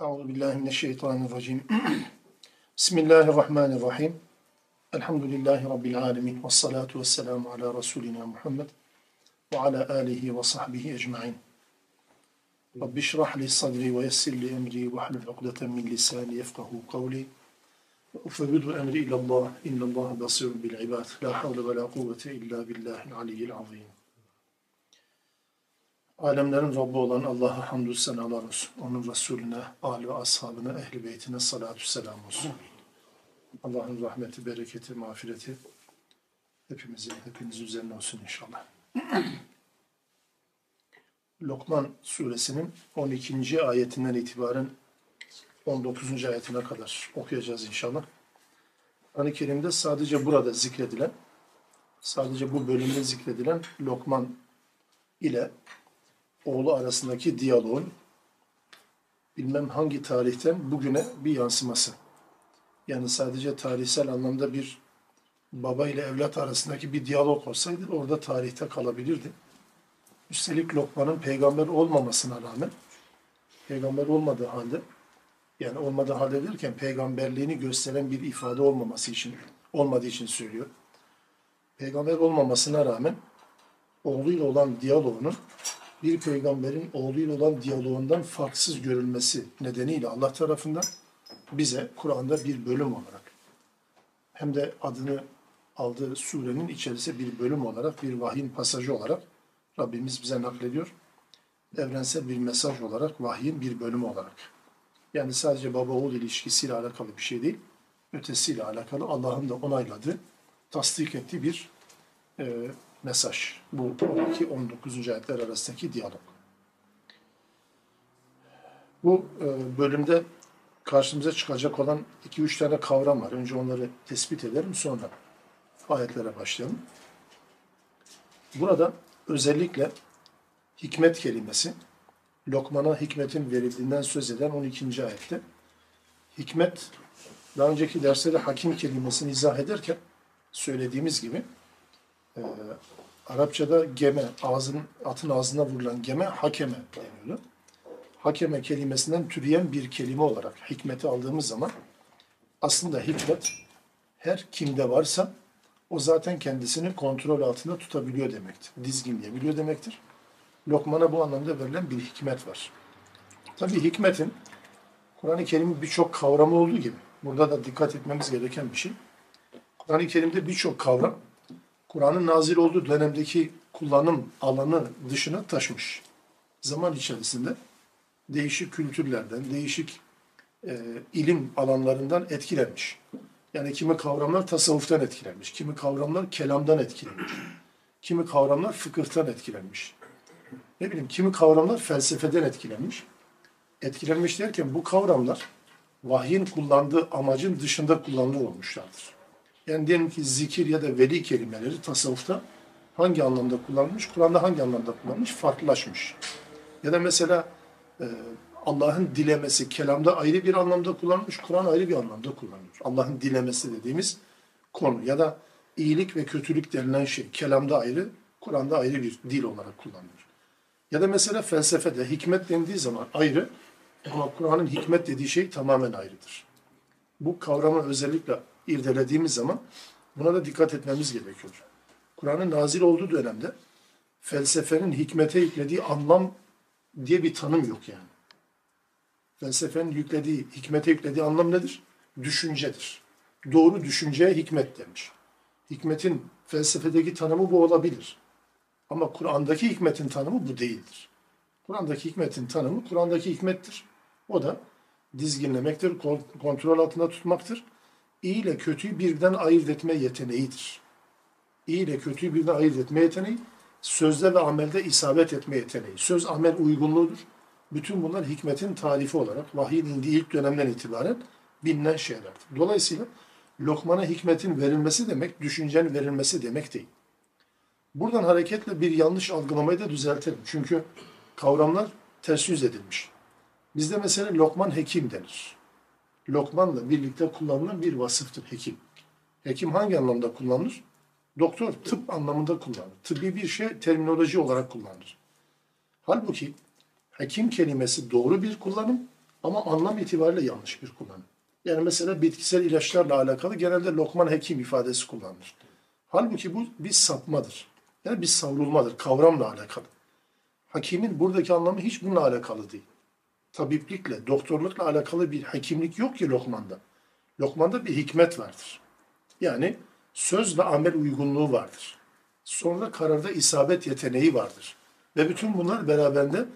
أعوذ بالله من الشيطان الرجيم. بسم الله الرحمن الرحيم. الحمد لله رب العالمين والصلاة والسلام على رسولنا محمد وعلى آله وصحبه أجمعين. رب اشرح لي صدري ويسر لي أمري واحلل عقدة من لساني يفقهوا قولي. وفرد أمري إلى الله إن الله بصير بالعباد. لا حول ولا قوة إلا بالله العلي العظيم. Alemlerin Rabbi olan Allah'a hamdü senalar olsun. Onun Resulüne, âli ve ashabına, ehli beytine salatü selam olsun. Allah'ın rahmeti, bereketi, mağfireti hepimizin, hepiniz üzerine olsun inşallah. Lokman suresinin 12. ayetinden itibaren 19. ayetine kadar okuyacağız inşallah. Kur'an-ı Kerim'de sadece burada zikredilen, sadece bu bölümde zikredilen Lokman ile oğlu arasındaki diyaloğun bilmem hangi tarihten bugüne bir yansıması. Yani sadece tarihsel anlamda bir baba ile evlat arasındaki bir diyalog olsaydı orada tarihte kalabilirdi. Üstelik Lokman'ın peygamber olmamasına rağmen peygamber olmadığı halde yani olmadığı halde derken peygamberliğini gösteren bir ifade olmaması için olmadığı için söylüyor. Peygamber olmamasına rağmen oğluyla olan diyaloğunun bir peygamberin oğluyla olan diyaloğundan farksız görülmesi nedeniyle Allah tarafından bize Kur'an'da bir bölüm olarak hem de adını aldığı surenin içerisinde bir bölüm olarak, bir vahyin pasajı olarak Rabbimiz bize naklediyor. Evrensel bir mesaj olarak, vahyin bir bölümü olarak. Yani sadece baba-oğul ilişkisiyle alakalı bir şey değil, ötesiyle alakalı Allah'ın da onayladığı, tasdik ettiği bir e, mesaj. Bu 12-19. ayetler arasındaki diyalog. Bu e, bölümde karşımıza çıkacak olan 2-3 tane kavram var. Önce onları tespit edelim sonra ayetlere başlayalım. Burada özellikle hikmet kelimesi, Lokman'a hikmetin verildiğinden söz eden 12. ayette. Hikmet, daha önceki derslerde hakim kelimesini izah ederken söylediğimiz gibi e, Arapçada geme, ağzın, atın ağzına vurulan geme hakeme deniyordu. Hakeme kelimesinden türeyen bir kelime olarak hikmeti aldığımız zaman aslında hikmet her kimde varsa o zaten kendisini kontrol altında tutabiliyor demektir. Dizginleyebiliyor demektir. Lokman'a bu anlamda verilen bir hikmet var. Tabii hikmetin Kur'an-ı Kerim'in birçok kavramı olduğu gibi burada da dikkat etmemiz gereken bir şey. Kur'an-ı Kerim'de birçok kavram Kur'an'ın nazil olduğu dönemdeki kullanım alanı dışına taşmış. Zaman içerisinde değişik kültürlerden, değişik e, ilim alanlarından etkilenmiş. Yani kimi kavramlar tasavvuftan etkilenmiş, kimi kavramlar kelamdan etkilenmiş, kimi kavramlar fıkıhtan etkilenmiş. Ne bileyim, kimi kavramlar felsefeden etkilenmiş. Etkilenmiş derken bu kavramlar vahyin kullandığı amacın dışında kullanılır olmuşlardır. Yani diyelim ki zikir ya da veli kelimeleri tasavvufta hangi anlamda kullanılmış, Kur'an'da hangi anlamda kullanılmış, farklılaşmış. Ya da mesela e, Allah'ın dilemesi kelamda ayrı bir anlamda kullanılmış, Kur'an ayrı bir anlamda kullanılıyor. Allah'ın dilemesi dediğimiz konu ya da iyilik ve kötülük denilen şey kelamda ayrı, Kur'an'da ayrı bir dil olarak kullanılıyor. Ya da mesela felsefede hikmet dendiği zaman ayrı ama Kur'an'ın hikmet dediği şey tamamen ayrıdır. Bu kavramı özellikle irdelediğimiz zaman buna da dikkat etmemiz gerekiyor. Kur'an'ın nazil olduğu dönemde felsefenin hikmete yüklediği anlam diye bir tanım yok yani. Felsefenin yüklediği, hikmete yüklediği anlam nedir? Düşüncedir. Doğru düşünceye hikmet demiş. Hikmetin felsefedeki tanımı bu olabilir. Ama Kur'an'daki hikmetin tanımı bu değildir. Kur'an'daki hikmetin tanımı Kur'an'daki hikmettir. O da dizginlemektir, kontrol altında tutmaktır iyi ile kötüyü birden ayırt etme yeteneğidir. İyi ile kötüyü birden ayırt etme yeteneği, sözde ve amelde isabet etme yeteneği. Söz amel uygunluğudur. Bütün bunlar hikmetin tarifi olarak vahyin indiği ilk dönemden itibaren bilinen şeylerdir. Dolayısıyla Lokman'a hikmetin verilmesi demek, düşüncenin verilmesi demek değil. Buradan hareketle bir yanlış algılamayı da düzeltelim. Çünkü kavramlar ters yüz edilmiş. Bizde mesela Lokman hekim denir. Lokman'la birlikte kullanılan bir vasıftır hekim. Hekim hangi anlamda kullanılır? Doktor tıp anlamında kullanılır. Tıbbi bir şey terminoloji olarak kullanılır. Halbuki hekim kelimesi doğru bir kullanım Ama anlam itibariyle yanlış bir kullanım. Yani mesela bitkisel ilaçlarla alakalı genelde Lokman Hekim ifadesi kullanılır. Halbuki bu bir sapmadır. Yani bir savrulmadır, kavramla alakalı. Hakimin buradaki anlamı hiç bununla alakalı değil. Tabiplikle, doktorlukla alakalı bir hekimlik yok ki Lokman'da. Lokman'da bir hikmet vardır. Yani söz ve amel uygunluğu vardır. Sonra kararda isabet yeteneği vardır. Ve bütün bunlar beraberinde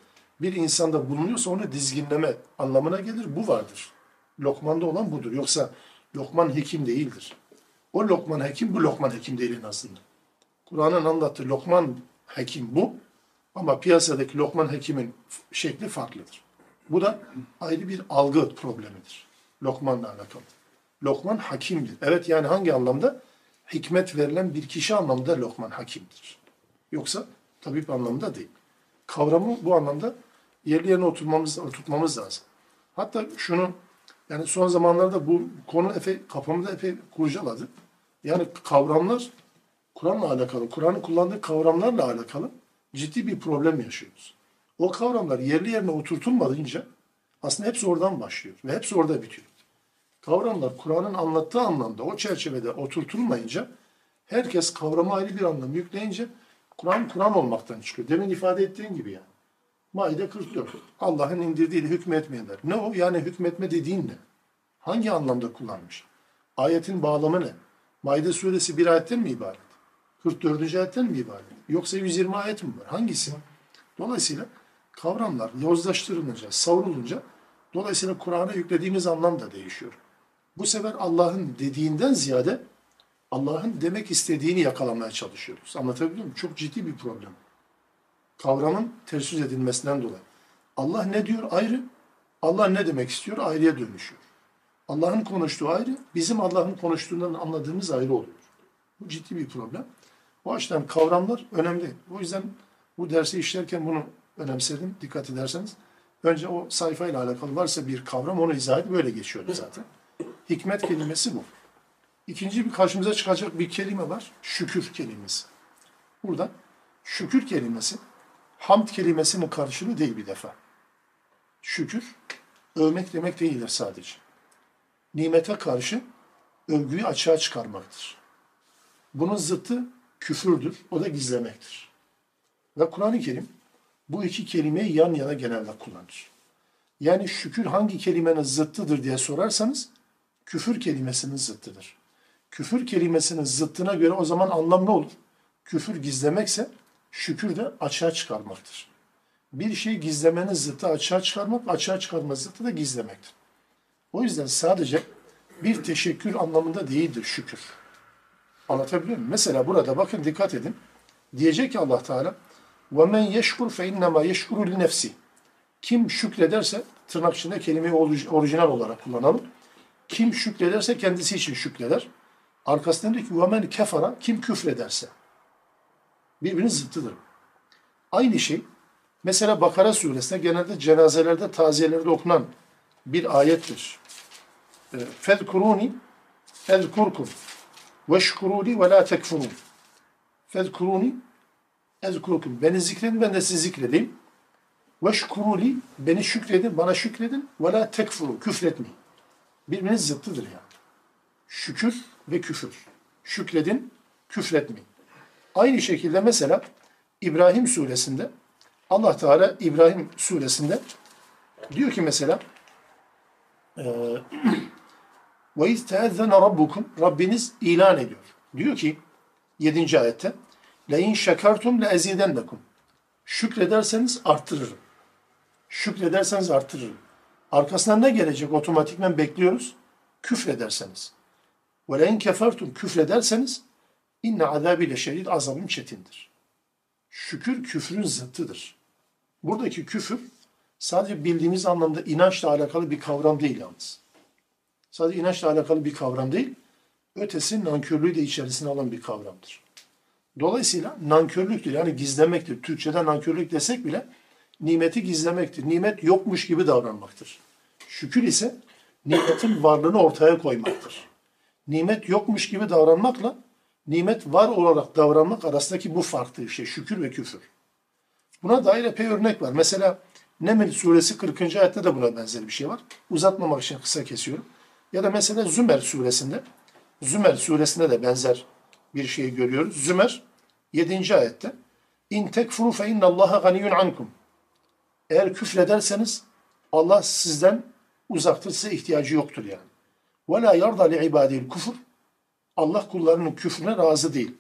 bir insanda bulunuyorsa onu dizginleme anlamına gelir. Bu vardır. Lokman'da olan budur. Yoksa Lokman hekim değildir. O Lokman hekim, bu Lokman hekim değil en azından. Kur'an'ın anlattığı Lokman hekim bu. Ama piyasadaki Lokman hekimin şekli farklıdır. Bu da ayrı bir algı problemidir. Lokman'la alakalı. Lokman hakimdir. Evet yani hangi anlamda? Hikmet verilen bir kişi anlamda Lokman hakimdir. Yoksa tabip anlamında değil. Kavramı bu anlamda yerli yerine oturmamız, oturtmamız lazım. Hatta şunu yani son zamanlarda bu konu epey, kafamda epey kurcaladı. Yani kavramlar Kur'an'la alakalı, Kur'an'ın kullandığı kavramlarla alakalı ciddi bir problem yaşıyoruz. O kavramlar yerli yerine oturtulmadığınca aslında hepsi oradan başlıyor ve hepsi orada bitiyor. Kavramlar Kur'an'ın anlattığı anlamda o çerçevede oturtulmayınca herkes kavrama ayrı bir anlam yükleyince Kur'an Kur'an olmaktan çıkıyor. Demin ifade ettiğin gibi yani. Maide 44. Allah'ın indirdiğiyle hükmetmeyenler. Ne o? Yani hükmetme dediğin ne? Hangi anlamda kullanmış? Ayetin bağlamı ne? Maide suresi bir ayetten mi ibaret? 44. ayetten mi ibaret? Yoksa 120 ayet mi var? Hangisi? Dolayısıyla kavramlar yozlaştırılınca, savrulunca dolayısıyla Kur'an'a yüklediğimiz anlam da değişiyor. Bu sefer Allah'ın dediğinden ziyade Allah'ın demek istediğini yakalamaya çalışıyoruz. Anlatabiliyor muyum? Çok ciddi bir problem. Kavramın ters yüz edilmesinden dolayı. Allah ne diyor ayrı, Allah ne demek istiyor ayrıya dönüşüyor. Allah'ın konuştuğu ayrı, bizim Allah'ın konuştuğundan anladığımız ayrı oluyor. Bu ciddi bir problem. O açıdan kavramlar önemli. O yüzden bu dersi işlerken bunu önemsedim. Dikkat ederseniz. Önce o sayfayla alakalı varsa bir kavram onu izah edip böyle geçiyordu zaten. Hikmet kelimesi bu. İkinci bir karşımıza çıkacak bir kelime var. Şükür kelimesi. Burada şükür kelimesi hamd kelimesinin karşılığı değil bir defa. Şükür övmek demek değildir sadece. Nimete karşı övgüyü açığa çıkarmaktır. Bunun zıttı küfürdür. O da gizlemektir. Ve Kur'an-ı Kerim bu iki kelimeyi yan yana genelde kullanır. Yani şükür hangi kelimenin zıttıdır diye sorarsanız küfür kelimesinin zıttıdır. Küfür kelimesinin zıttına göre o zaman anlam ne olur? Küfür gizlemekse şükür de açığa çıkarmaktır. Bir şeyi gizlemenin zıttı açığa çıkarmak, açığa çıkarma zıttı da gizlemektir. O yüzden sadece bir teşekkür anlamında değildir şükür. Anlatabiliyor muyum? Mesela burada bakın dikkat edin. Diyecek ki Allah Teala وَمَنْ يَشْكُرْ فَاِنَّمَا يَشْكُرُ لِنَفْسِ Kim şükrederse, tırnak içinde kelimeyi orijinal olarak kullanalım. Kim şükrederse kendisi için şükreder. Arkasında diyor ki وَمَنْ kefara Kim küfrederse. Birbirinin zıttıdır. Aynı şey mesela Bakara suresinde genelde cenazelerde, taziyelerde okunan bir ayettir. فَذْكُرُونِ اَذْكُرْكُمْ وَشْكُرُوا ve la tekfurun. Fezkuruni ezkurukum. Beni zikredin, ben de sizi zikredeyim. Veşkuruli, beni şükredin, bana şükredin. Ve la tekfuru, küfretmeyin. Birbirinin zıttıdır yani. Şükür ve küfür. Şükredin, küfretmeyin. Aynı şekilde mesela İbrahim suresinde Allah Teala İbrahim suresinde diyor ki mesela ve iz rabbukum Rabbiniz ilan ediyor. Diyor ki 7. ayette şekertum le ezidennekum Şükrederseniz arttırırım. Şükrederseniz arttırırım. Arkasından ne gelecek? Otomatikmen bekliyoruz. Küfrederseniz. İn kefertum küfrederseniz inne azabiyle şedid azabım çetindir. Şükür küfrün zıttıdır. Buradaki küfür sadece bildiğimiz anlamda inançla alakalı bir kavram değil yalnız sadece inançla alakalı bir kavram değil, ötesi nankörlüğü de içerisine alan bir kavramdır. Dolayısıyla nankörlüktür yani gizlemektir. Türkçede nankörlük desek bile nimeti gizlemektir. Nimet yokmuş gibi davranmaktır. Şükür ise nimetin varlığını ortaya koymaktır. Nimet yokmuş gibi davranmakla nimet var olarak davranmak arasındaki bu farklı şey şükür ve küfür. Buna dair epey örnek var. Mesela Neml suresi 40. ayette de buna benzer bir şey var. Uzatmamak için kısa kesiyorum. Ya da mesela Zümer suresinde, Zümer suresinde de benzer bir şeyi görüyoruz. Zümer 7. ayette İn tekfuru fe innallaha ganiyyun ankum. Eğer küfrederseniz Allah sizden uzaktır, size ihtiyacı yoktur yani. Ve la yarda li ibadil kufur. Allah kullarının küfrüne razı değil.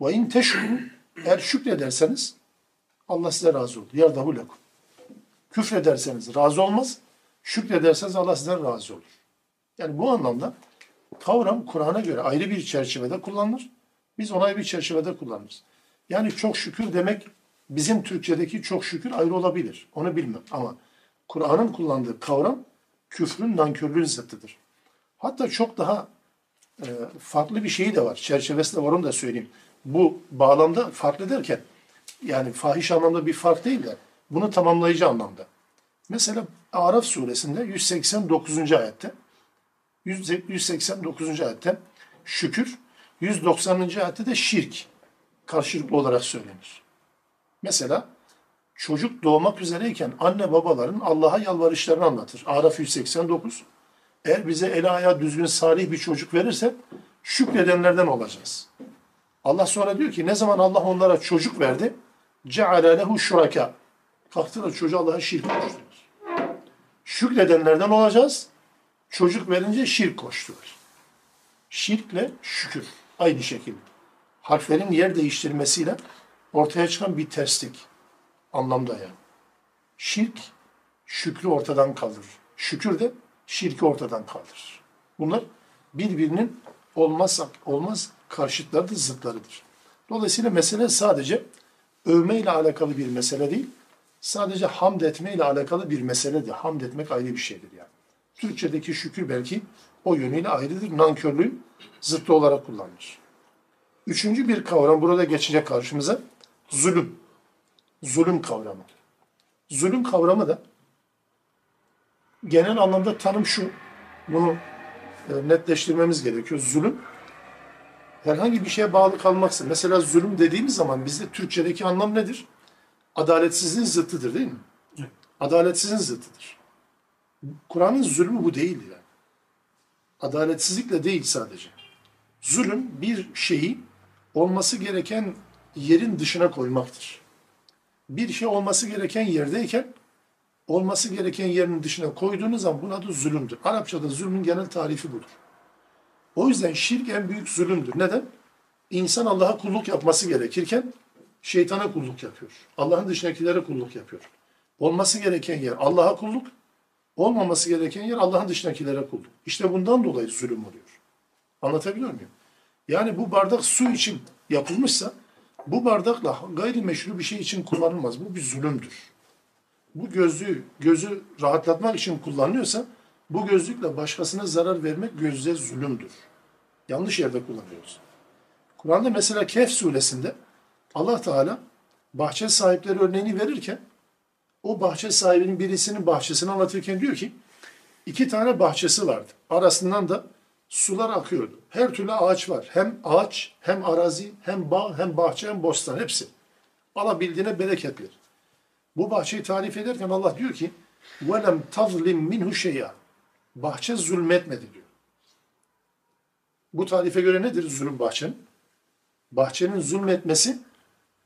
Ve in teşkuru eğer şükrederseniz Allah size razı olur. Yardahu lekum. Küfrederseniz razı olmaz. Şükrederseniz Allah sizden razı olur. Yani bu anlamda kavram Kur'an'a göre ayrı bir çerçevede kullanılır. Biz ona ayrı bir çerçevede kullanırız. Yani çok şükür demek bizim Türkçedeki çok şükür ayrı olabilir. Onu bilmem ama Kur'an'ın kullandığı kavram küfrün, nankörlüğün zıttıdır. Hatta çok daha e, farklı bir şeyi de var. Çerçevesi de var onu da söyleyeyim. Bu bağlamda farklı derken yani fahiş anlamda bir fark değil de bunu tamamlayıcı anlamda. Mesela Araf suresinde 189. ayette 189. ayette şükür, 190. ayette de şirk karşılıklı olarak söylenir. Mesela çocuk doğmak üzereyken anne babaların Allah'a yalvarışlarını anlatır. Araf 189. Eğer bize el ayağı düzgün salih bir çocuk verirse şükredenlerden olacağız. Allah sonra diyor ki ne zaman Allah onlara çocuk verdi? Ceale lehu şuraka. Kalktılar çocuğu Allah'a şirk koştular. Şükredenlerden olacağız. Çocuk verince şirk koştular. Şirkle şükür aynı şekilde. Harflerin yer değiştirmesiyle ortaya çıkan bir terslik anlamda yani. Şirk şükrü ortadan kaldırır. Şükür de şirki ortadan kaldırır. Bunlar birbirinin olmaz olmaz karşıtlarıdır, zıtlarıdır. Dolayısıyla mesele sadece övme ile alakalı bir mesele değil, sadece hamd etme ile alakalı bir meseledir. Hamd etmek ayrı bir şeydir yani. Türkçedeki şükür belki o yönüyle ayrıdır. Nankörlüğün zıttı olarak kullanılır. Üçüncü bir kavram burada geçecek karşımıza. Zulüm. Zulüm kavramı. Zulüm kavramı da genel anlamda tanım şu. Bunu e, netleştirmemiz gerekiyor. Zulüm herhangi bir şeye bağlı kalmaksın. Mesela zulüm dediğimiz zaman bizde Türkçedeki anlam nedir? Adaletsizliğin zıttıdır değil mi? Evet. Adaletsizliğin zıttıdır. Kur'an'ın zulmü bu değil yani. Adaletsizlikle değil sadece. Zulüm bir şeyi olması gereken yerin dışına koymaktır. Bir şey olması gereken yerdeyken olması gereken yerin dışına koyduğunuz zaman bunun adı zulümdür. Arapçada zulmün genel tarifi budur. O yüzden şirk en büyük zulümdür. Neden? İnsan Allah'a kulluk yapması gerekirken şeytana kulluk yapıyor. Allah'ın dışındakilere kulluk yapıyor. Olması gereken yer Allah'a kulluk, olmaması gereken yer Allah'ın dışındakilere kulluk. İşte bundan dolayı zulüm oluyor. Anlatabiliyor muyum? Yani bu bardak su için yapılmışsa bu bardakla gayrimeşru bir şey için kullanılmaz. Bu bir zulümdür. Bu gözlüğü, gözü rahatlatmak için kullanılıyorsa bu gözlükle başkasına zarar vermek gözle zulümdür. Yanlış yerde kullanıyoruz. Kur'an'da mesela Kehf suresinde Allah Teala bahçe sahipleri örneğini verirken o bahçe sahibinin birisinin bahçesini anlatırken diyor ki iki tane bahçesi vardı. Arasından da sular akıyordu. Her türlü ağaç var. Hem ağaç, hem arazi, hem bağ, hem bahçe, hem bostan hepsi. Alabildiğine bereketli. Bu bahçeyi tarif ederken Allah diyor ki وَلَمْ تَظْلِمْ مِنْهُ شَيْئًا Bahçe zulmetmedi diyor. Bu tarife göre nedir zulüm bahçenin? Bahçenin zulmetmesi,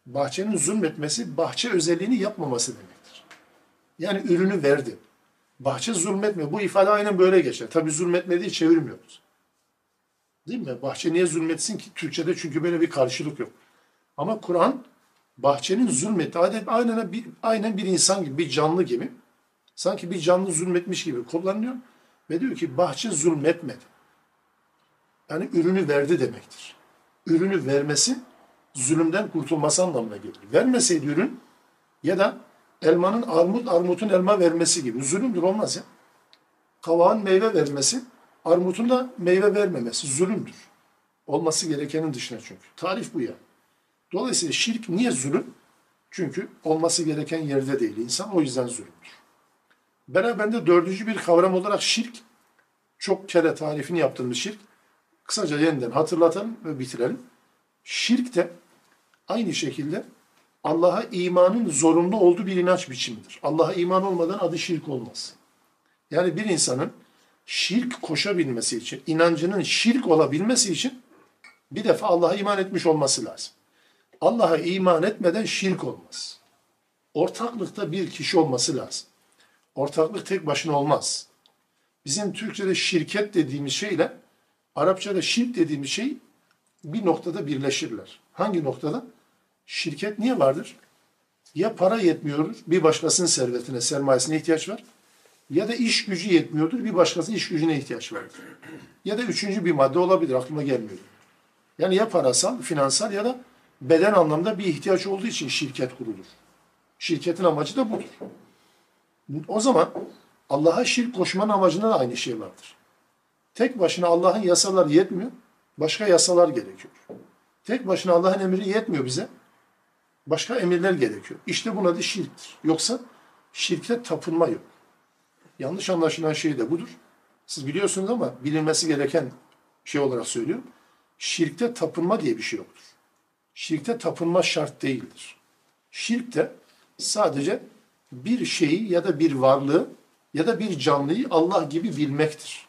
bahçenin zulmetmesi bahçe özelliğini yapmaması demektir. Yani ürünü verdi. Bahçe zulmetmiyor. Bu ifade aynen böyle geçer. Tabi zulmetmediği çevirmiyoruz. Değil mi? Bahçe niye zulmetsin ki? Türkçede çünkü böyle bir karşılık yok. Ama Kur'an bahçenin zulmetti. Adet aynen bir, aynen bir insan gibi, bir canlı gibi. Sanki bir canlı zulmetmiş gibi kullanılıyor. Ve diyor ki bahçe zulmetmedi. Yani ürünü verdi demektir. Ürünü vermesi zulümden kurtulması anlamına gelir. Vermeseydi ürün ya da elmanın armut, armutun elma vermesi gibi. Zulümdür olmaz ya. Kavağın meyve vermesi, armutun da meyve vermemesi zulümdür. Olması gerekenin dışına çünkü. Tarif bu ya. Dolayısıyla şirk niye zulüm? Çünkü olması gereken yerde değil insan. O yüzden zulümdür. Beraberinde dördüncü bir kavram olarak şirk, çok kere tarifini yaptığımız şirk, kısaca yeniden hatırlatalım ve bitirelim. Şirk de aynı şekilde Allah'a imanın zorunlu olduğu bir inanç biçimidir. Allah'a iman olmadan adı şirk olmaz. Yani bir insanın şirk koşabilmesi için, inancının şirk olabilmesi için bir defa Allah'a iman etmiş olması lazım. Allah'a iman etmeden şirk olmaz. Ortaklıkta bir kişi olması lazım. Ortaklık tek başına olmaz. Bizim Türkçe'de şirket dediğimiz şeyle Arapçada şirk dediğimiz şey bir noktada birleşirler. Hangi noktada? Şirket niye vardır? Ya para yetmiyordur, bir başkasının servetine, sermayesine ihtiyaç var. Ya da iş gücü yetmiyordur, bir başkasının iş gücüne ihtiyaç vardır. Ya da üçüncü bir madde olabilir, aklıma gelmiyor. Yani ya parasal, finansal ya da beden anlamda bir ihtiyaç olduğu için şirket kurulur. Şirketin amacı da budur. O zaman Allah'a şirk koşmanın amacında da aynı şey vardır. Tek başına Allah'ın yasaları yetmiyor, başka yasalar gerekiyor. Tek başına Allah'ın emri yetmiyor bize, başka emirler gerekiyor. İşte buna da şirktir. Yoksa şirkte tapınma yok. Yanlış anlaşılan şey de budur. Siz biliyorsunuz ama bilinmesi gereken şey olarak söylüyorum. Şirkte tapınma diye bir şey yoktur. Şirkte tapınma şart değildir. Şirkte sadece bir şeyi ya da bir varlığı ya da bir canlıyı Allah gibi bilmektir.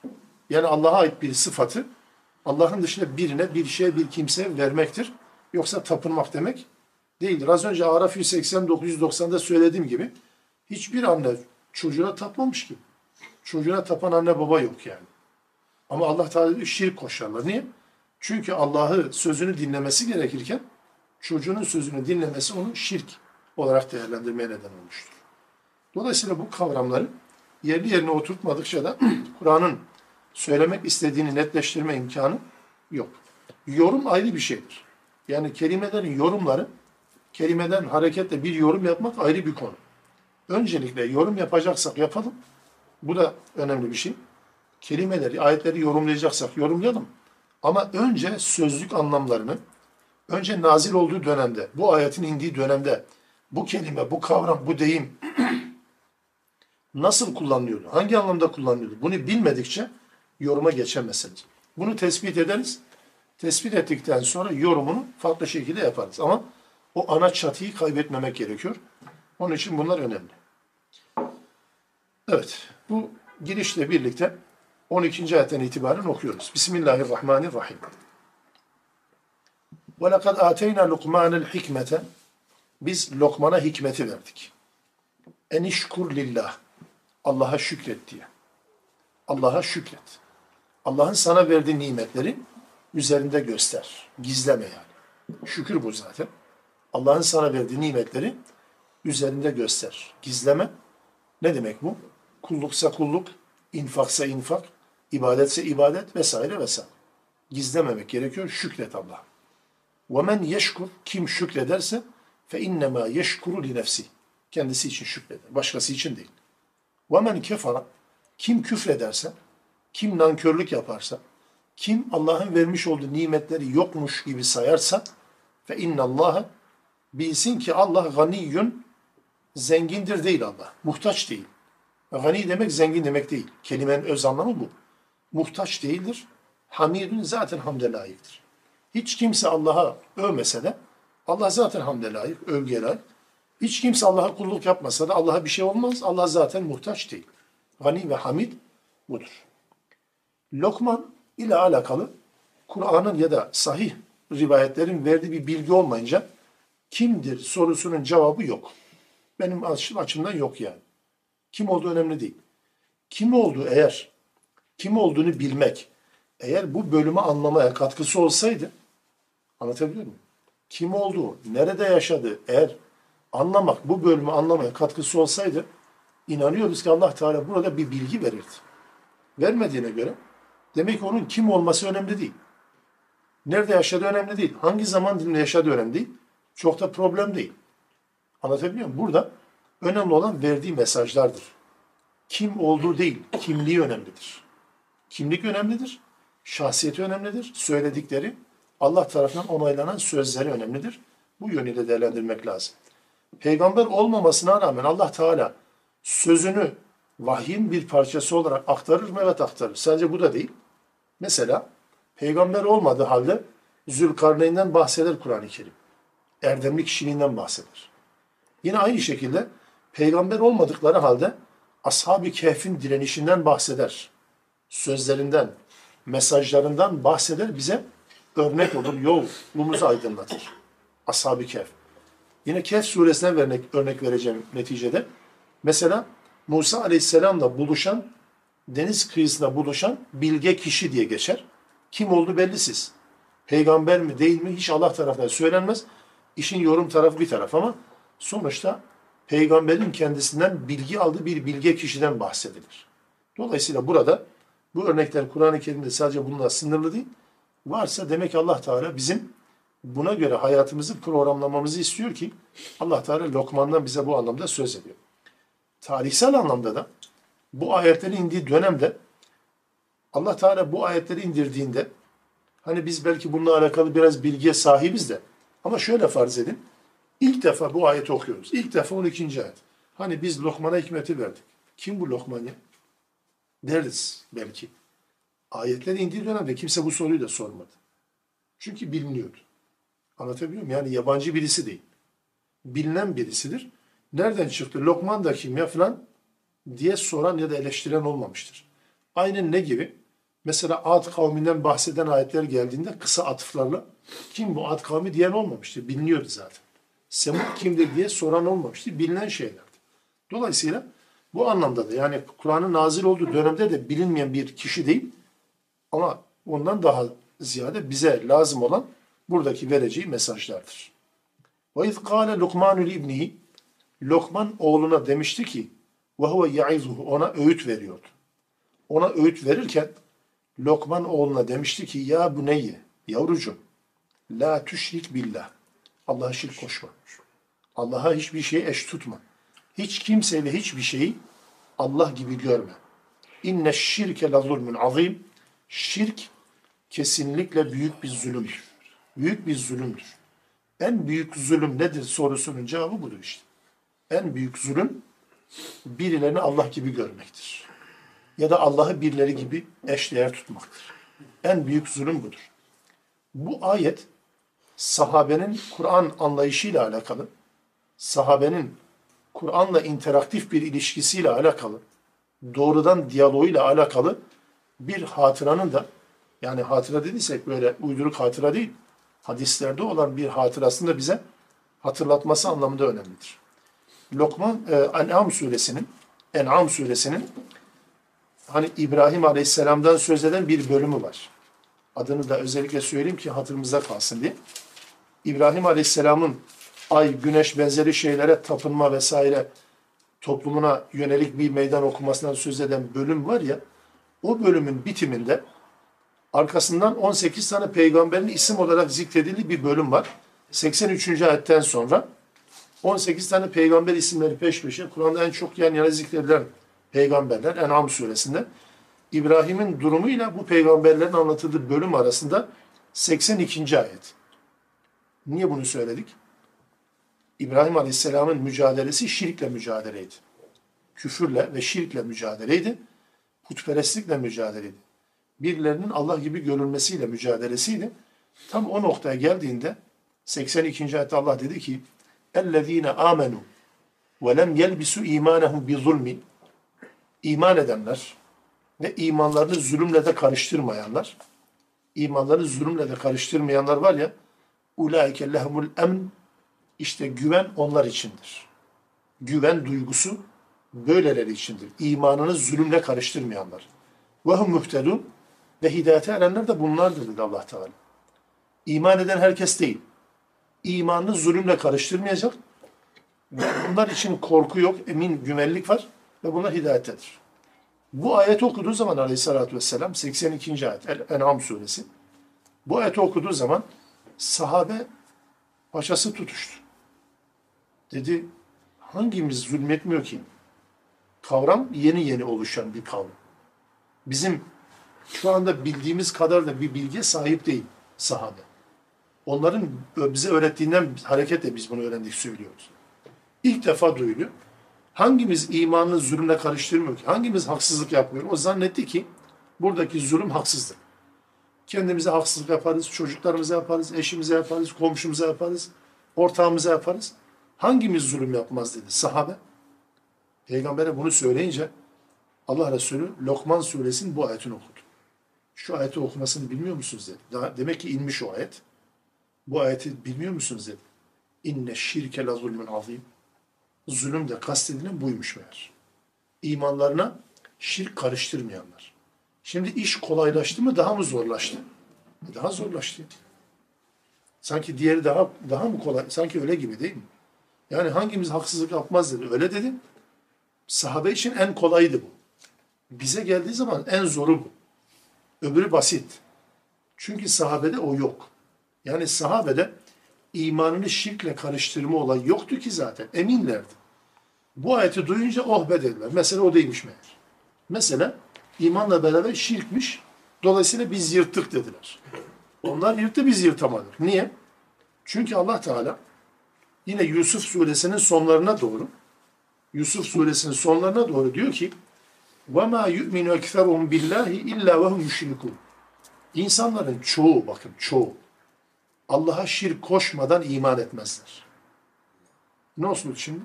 Yani Allah'a ait bir sıfatı Allah'ın dışında birine, bir şeye, bir kimseye vermektir. Yoksa tapınmak demek değildir. Az önce Araf 180-990'da söylediğim gibi hiçbir anne çocuğuna tapmamış ki. Çocuğuna tapan anne baba yok yani. Ama Allah Teala şirk koşarlar. Niye? Çünkü Allah'ı sözünü dinlemesi gerekirken çocuğunun sözünü dinlemesi onu şirk olarak değerlendirmeye neden olmuştur. Dolayısıyla bu kavramları yerli yerine oturtmadıkça da Kur'an'ın söylemek istediğini netleştirme imkanı yok. Yorum ayrı bir şeydir. Yani kelimelerin yorumları, kelimeden hareketle bir yorum yapmak ayrı bir konu. Öncelikle yorum yapacaksak yapalım. Bu da önemli bir şey. Kelimeleri, ayetleri yorumlayacaksak yorumlayalım. Ama önce sözlük anlamlarını, önce nazil olduğu dönemde, bu ayetin indiği dönemde bu kelime, bu kavram, bu deyim nasıl kullanılıyordu, hangi anlamda kullanılıyordu bunu bilmedikçe yoruma geçemezsiniz. Bunu tespit ederiz. Tespit ettikten sonra yorumunu farklı şekilde yaparız. Ama o ana çatıyı kaybetmemek gerekiyor. Onun için bunlar önemli. Evet, bu girişle birlikte 12. ayetten itibaren okuyoruz. Bismillahirrahmanirrahim. وَلَقَدْ آتَيْنَا لُقْمَانَ الْحِكْمَةَ Biz Lokman'a hikmeti verdik. Enişkur lillah. Allah'a şükret diye. Allah'a şükret. Allah'ın sana verdiği nimetleri üzerinde göster. Gizleme yani. Şükür bu zaten. Allah'ın sana verdiği nimetleri üzerinde göster. Gizleme. Ne demek bu? Kulluksa kulluk, infaksa infak, ibadetse ibadet vesaire vesaire. Gizlememek gerekiyor. Şükret Allah'a. وَمَنْ يَشْكُرْ Kim şükrederse فَاِنَّمَا يَشْكُرُ لِنَفْسِ Kendisi için şükreder. Başkası için değil. وَمَنْ كَفَرَ Kim küfrederse, kim nankörlük yaparsa, kim Allah'ın vermiş olduğu nimetleri yokmuş gibi sayarsa ve innallaha bilsin ki Allah ganiyyun zengindir değil Allah. Muhtaç değil. Gani demek zengin demek değil. Kelimenin öz anlamı bu. Muhtaç değildir. Hamidun zaten hamde layıktır. Hiç kimse Allah'a övmese de Allah zaten hamde layık, övgüye layık. Hiç kimse Allah'a kulluk yapmasa da Allah'a bir şey olmaz. Allah zaten muhtaç değil. Gani ve hamid budur. Lokman ile alakalı Kur'an'ın ya da sahih rivayetlerin verdiği bir bilgi olmayınca kimdir sorusunun cevabı yok. Benim açımdan yok yani. Kim olduğu önemli değil. Kim olduğu eğer, kim olduğunu bilmek, eğer bu bölümü anlamaya katkısı olsaydı, anlatabiliyor muyum? Kim olduğu, nerede yaşadığı, eğer anlamak, bu bölümü anlamaya katkısı olsaydı, inanıyoruz ki Allah Teala burada bir bilgi verirdi. Vermediğine göre, demek ki onun kim olması önemli değil. Nerede yaşadığı önemli değil. Hangi zaman dilimde yaşadığı önemli değil. Çok da problem değil. Anlatabiliyor muyum? Burada önemli olan verdiği mesajlardır. Kim olduğu değil, kimliği önemlidir. Kimlik önemlidir, şahsiyeti önemlidir, söyledikleri Allah tarafından onaylanan sözleri önemlidir. Bu yönüyle değerlendirmek lazım. Peygamber olmamasına rağmen Allah Teala sözünü vahyin bir parçası olarak aktarır mı? Evet aktarır. Sadece bu da değil. Mesela peygamber olmadığı halde Zülkarneyn'den bahseder Kur'an-ı Kerim. Erdemli kişiliğinden bahseder. Yine aynı şekilde peygamber olmadıkları halde ashab-ı kehfin direnişinden bahseder. Sözlerinden, mesajlarından bahseder bize örnek olur, yolumuzu aydınlatır. Ashab-ı kehf. Yine Kehf suresine örnek, örnek vereceğim neticede. Mesela Musa aleyhisselamla buluşan, deniz kıyısında buluşan bilge kişi diye geçer. Kim oldu bellisiz. Peygamber mi değil mi hiç Allah tarafından söylenmez. İşin yorum tarafı bir taraf ama sonuçta peygamberin kendisinden bilgi aldığı bir bilge kişiden bahsedilir. Dolayısıyla burada bu örnekler Kur'an-ı Kerim'de sadece bununla sınırlı değil. Varsa demek Allah Teala bizim buna göre hayatımızı programlamamızı istiyor ki Allah Teala Lokman'dan bize bu anlamda söz ediyor. Tarihsel anlamda da bu ayetlerin indiği dönemde Allah Teala bu ayetleri indirdiğinde hani biz belki bununla alakalı biraz bilgiye sahibiz de ama şöyle farz edin. İlk defa bu ayeti okuyoruz. İlk defa 12. ayet. Hani biz Lokman'a hikmeti verdik. Kim bu Lokman ya? Deriz belki. Ayetler indiği dönemde kimse bu soruyu da sormadı. Çünkü biliniyordu. Anlatabiliyor muyum? Yani yabancı birisi değil. Bilinen birisidir. Nereden çıktı? Lokman da kim ya falan diye soran ya da eleştiren olmamıştır. Aynen ne gibi? Mesela Ad kavminden bahseden ayetler geldiğinde kısa atıflarla kim bu Ad kavmi diyen olmamıştır. Biliniyordu zaten. Semud kimdir diye soran olmamıştır. Bilinen şeylerdi. Dolayısıyla bu anlamda da yani Kur'an'ın nazil olduğu dönemde de bilinmeyen bir kişi değil ama ondan daha ziyade bize lazım olan buradaki vereceği mesajlardır. İz kâle Lukmanul ibnihi Lokman oğluna demişti ki huve ya'izuhu ona öğüt veriyordu. Ona öğüt verirken Lokman oğluna demişti ki ya buneyye yavrucuğum la tüşrik billah. Allah'a şirk koşma. Allah'a hiçbir şey eş tutma. Hiç kimseyle hiçbir şeyi Allah gibi görme. İnne şirke la zulmün azim. Şirk kesinlikle büyük bir zulümdür. Büyük bir zulümdür. En büyük zulüm nedir sorusunun cevabı budur işte. En büyük zulüm birilerini Allah gibi görmektir. Ya da Allah'ı birileri gibi eşdeğer tutmaktır. En büyük zulüm budur. Bu ayet sahabenin Kur'an anlayışıyla alakalı, sahabenin Kur'an'la interaktif bir ilişkisiyle alakalı, doğrudan diyaloğuyla alakalı bir hatıranın da yani hatıra dediysek böyle uyduruk hatıra değil, hadislerde olan bir hatırasını da bize hatırlatması anlamında önemlidir. Lokman e, En'am suresinin En'am suresinin hani İbrahim Aleyhisselam'dan söz eden bir bölümü var. Adını da özellikle söyleyeyim ki hatırımızda kalsın diye. İbrahim Aleyhisselam'ın ay, güneş benzeri şeylere tapınma vesaire toplumuna yönelik bir meydan okumasından söz eden bölüm var ya, o bölümün bitiminde arkasından 18 tane peygamberin isim olarak zikredildiği bir bölüm var. 83. ayetten sonra 18 tane peygamber isimleri peş peşe Kur'an'da en çok yan yana zikredilen peygamberler En'am suresinde İbrahim'in durumuyla bu peygamberlerin anlatıldığı bölüm arasında 82. ayet. Niye bunu söyledik? İbrahim Aleyhisselam'ın mücadelesi şirkle mücadeleydi. Küfürle ve şirkle mücadeleydi. Putperestlikle mücadeleydi. Birilerinin Allah gibi görülmesiyle mücadelesiydi. Tam o noktaya geldiğinde 82. ayette Allah dedi ki: "Ellezine amenu ve lem yelbisu imanahum bi zulmin iman edenler ve imanlarını zulümle de karıştırmayanlar, imanlarını zulümle de karıştırmayanlar var ya, ulaike lehumul emn, işte güven onlar içindir. Güven duygusu böyleleri içindir. İmanını zulümle karıştırmayanlar. Ve hum muhtedun ve hidayete erenler de bunlardır dedi Allah Teala. İman eden herkes değil. İmanını zulümle karıştırmayacak. Bunlar için korku yok, emin, güvenlik var ve bunlar hidayettedir. Bu ayeti okuduğu zaman aleyhissalatü vesselam 82. ayet En'am suresi. Bu ayeti okuduğu zaman sahabe paçası tutuştu. Dedi hangimiz zulmetmiyor ki? Kavram yeni yeni oluşan bir kavram. Bizim şu anda bildiğimiz kadar da bir bilgiye sahip değil sahabe. Onların bize öğrettiğinden hareketle biz bunu öğrendik söylüyoruz. İlk defa duyuluyor. Hangimiz imanını zulümle karıştırmıyor ki? Hangimiz haksızlık yapmıyor? O zannetti ki buradaki zulüm haksızlık. Kendimize haksızlık yaparız, çocuklarımıza yaparız, eşimize yaparız, komşumuza yaparız. ortağımıza yaparız. Hangimiz zulüm yapmaz dedi sahabe. Peygamber'e bunu söyleyince Allah Resulü Lokman suresinin bu ayetini okudu. Şu ayeti okumasını bilmiyor musunuz dedi. Daha, demek ki inmiş o ayet. Bu ayeti bilmiyor musunuz dedi. İnne şirke la zulmün azim. Zulüm de kastedilen buymuş meğer. İmanlarına şirk karıştırmayanlar. Şimdi iş kolaylaştı mı daha mı zorlaştı? Daha zorlaştı. Sanki diğeri daha daha mı kolay? Sanki öyle gibi değil mi? Yani hangimiz haksızlık yapmaz dedi. Öyle dedi. Sahabe için en kolayıydı bu. Bize geldiği zaman en zoru bu. Öbürü basit. Çünkü sahabede o yok. Yani sahabede imanını şirkle karıştırma olayı yoktu ki zaten. Eminlerdi. Bu ayeti duyunca oh be dediler. Mesela o değilmiş meğer. Mesela imanla beraber şirkmiş. Dolayısıyla biz yırttık dediler. Onlar yırttı biz yırtamadık. Niye? Çünkü Allah Teala yine Yusuf suresinin sonlarına doğru Yusuf suresinin sonlarına doğru diyor ki وَمَا يُؤْمِنُ اَكْثَرُهُمْ بِاللّٰهِ اِلَّا وَهُمْ يُشْرِكُونَ İnsanların çoğu, bakın çoğu, Allah'a şirk koşmadan iman etmezler. Ne olsun şimdi?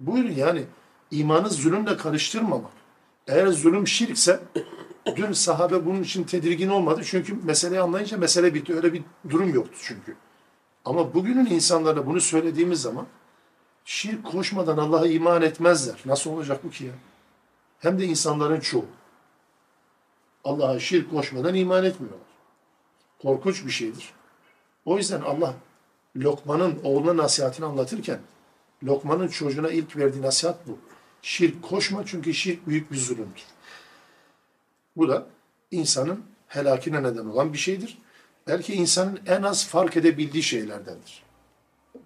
Buyurun yani imanı zulümle karıştırmamak. Eğer zulüm şirkse dün sahabe bunun için tedirgin olmadı. Çünkü meseleyi anlayınca mesele bitti. Öyle bir durum yoktu çünkü. Ama bugünün insanlara bunu söylediğimiz zaman şirk koşmadan Allah'a iman etmezler. Nasıl olacak bu ki ya? Hem de insanların çoğu. Allah'a şirk koşmadan iman etmiyorlar. Korkunç bir şeydir. O yüzden Allah Lokman'ın oğluna nasihatini anlatırken Lokman'ın çocuğuna ilk verdiği nasihat bu. Şirk koşma çünkü şirk büyük bir zulümdür. Bu da insanın helakine neden olan bir şeydir. Belki insanın en az fark edebildiği şeylerdendir.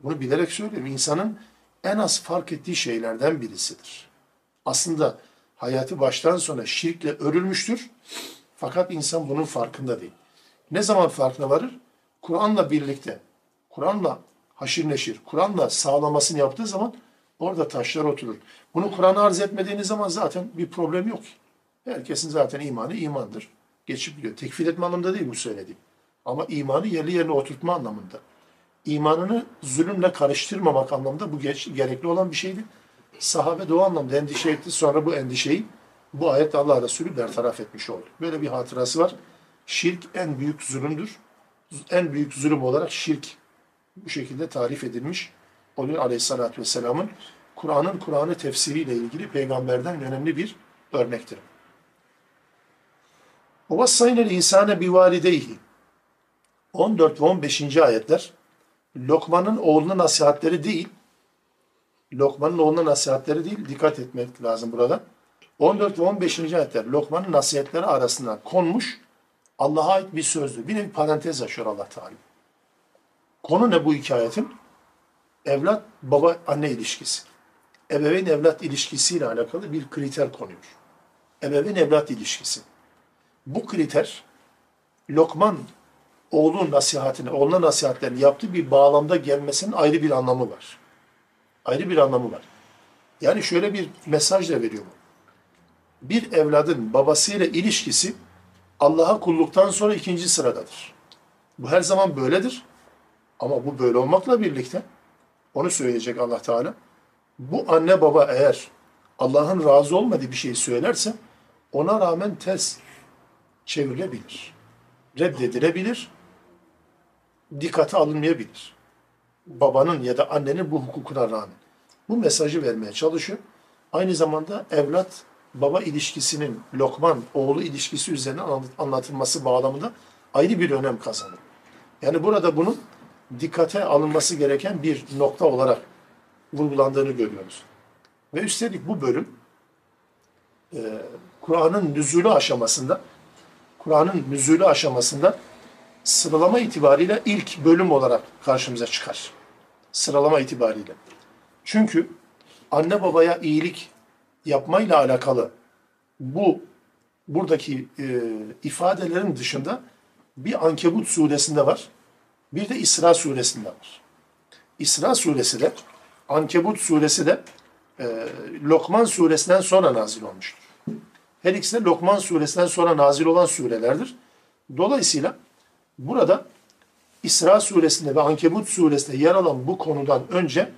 Bunu bilerek söylüyorum. İnsanın en az fark ettiği şeylerden birisidir. Aslında hayatı baştan sona şirkle örülmüştür. Fakat insan bunun farkında değil. Ne zaman farkına varır? Kur'an'la birlikte, Kur'an'la haşir neşir, Kur'an'la sağlamasını yaptığı zaman orada taşlar oturur. Bunu Kur'an'a arz etmediğiniz zaman zaten bir problem yok. Herkesin zaten imanı imandır. Geçip gidiyor. Tekfir etme anlamında değil bu söylediğim. Ama imanı yerli yerine oturtma anlamında. İmanını zulümle karıştırmamak anlamında bu gerekli olan bir şeydi. Sahabe de o anlamda endişe etti. Sonra bu endişeyi bu ayet Allah Resulü bertaraf etmiş oldu. Böyle bir hatırası var. Şirk en büyük zulümdür. En büyük zulüm olarak şirk bu şekilde tarif edilmiş oluyor Aleyhisselatü Vesselam'ın Kur'an'ın Kur'an'ı tefsiriyle ilgili peygamberden önemli bir örnektir. وَوَصَّيْنَ الْاِنْسَانَ بِوَالِدَيْهِ 14 ve 15. ayetler Lokman'ın oğluna nasihatleri değil, Lokman'ın oğluna nasihatleri değil, dikkat etmek lazım burada. 14 ve 15. ayetler Lokman'ın nasihatleri arasında konmuş Allah'a ait bir sözdür. Bir nevi parantez açıyor Allah Teala. Konu ne bu hikayetin? Evlat baba anne ilişkisi. Ebeveyn evlat ilişkisiyle alakalı bir kriter konuyor. Ebeveyn evlat ilişkisi. Bu kriter Lokman oğlun nasihatini, oğluna nasihatlerini yaptığı bir bağlamda gelmesinin ayrı bir anlamı var. Ayrı bir anlamı var. Yani şöyle bir mesaj da veriyor bu. Bir evladın babasıyla ilişkisi Allah'a kulluktan sonra ikinci sıradadır. Bu her zaman böyledir. Ama bu böyle olmakla birlikte onu söyleyecek Allah Teala. Bu anne baba eğer Allah'ın razı olmadığı bir şey söylerse ona rağmen ters çevrilebilir. Reddedilebilir. Dikkate alınmayabilir. Babanın ya da annenin bu hukukuna rağmen. Bu mesajı vermeye çalışıyor. Aynı zamanda evlat baba ilişkisinin Lokman oğlu ilişkisi üzerine anlatılması bağlamında ayrı bir önem kazanır. Yani burada bunun dikkate alınması gereken bir nokta olarak vurgulandığını görüyoruz. Ve üstelik bu bölüm e, Kur'an'ın nüzulü aşamasında Kur'an'ın nüzulü aşamasında sıralama itibariyle ilk bölüm olarak karşımıza çıkar. Sıralama itibariyle. Çünkü anne babaya iyilik yapmayla alakalı bu buradaki e, ifadelerin dışında bir Ankebut suresinde var. Bir de İsra suresinde var. İsra suresi de Ankebut suresi de e, Lokman suresinden sonra nazil olmuştur. Her ikisi de Lokman suresinden sonra nazil olan surelerdir. Dolayısıyla burada İsra suresinde ve Ankebut suresinde yer alan bu konudan önce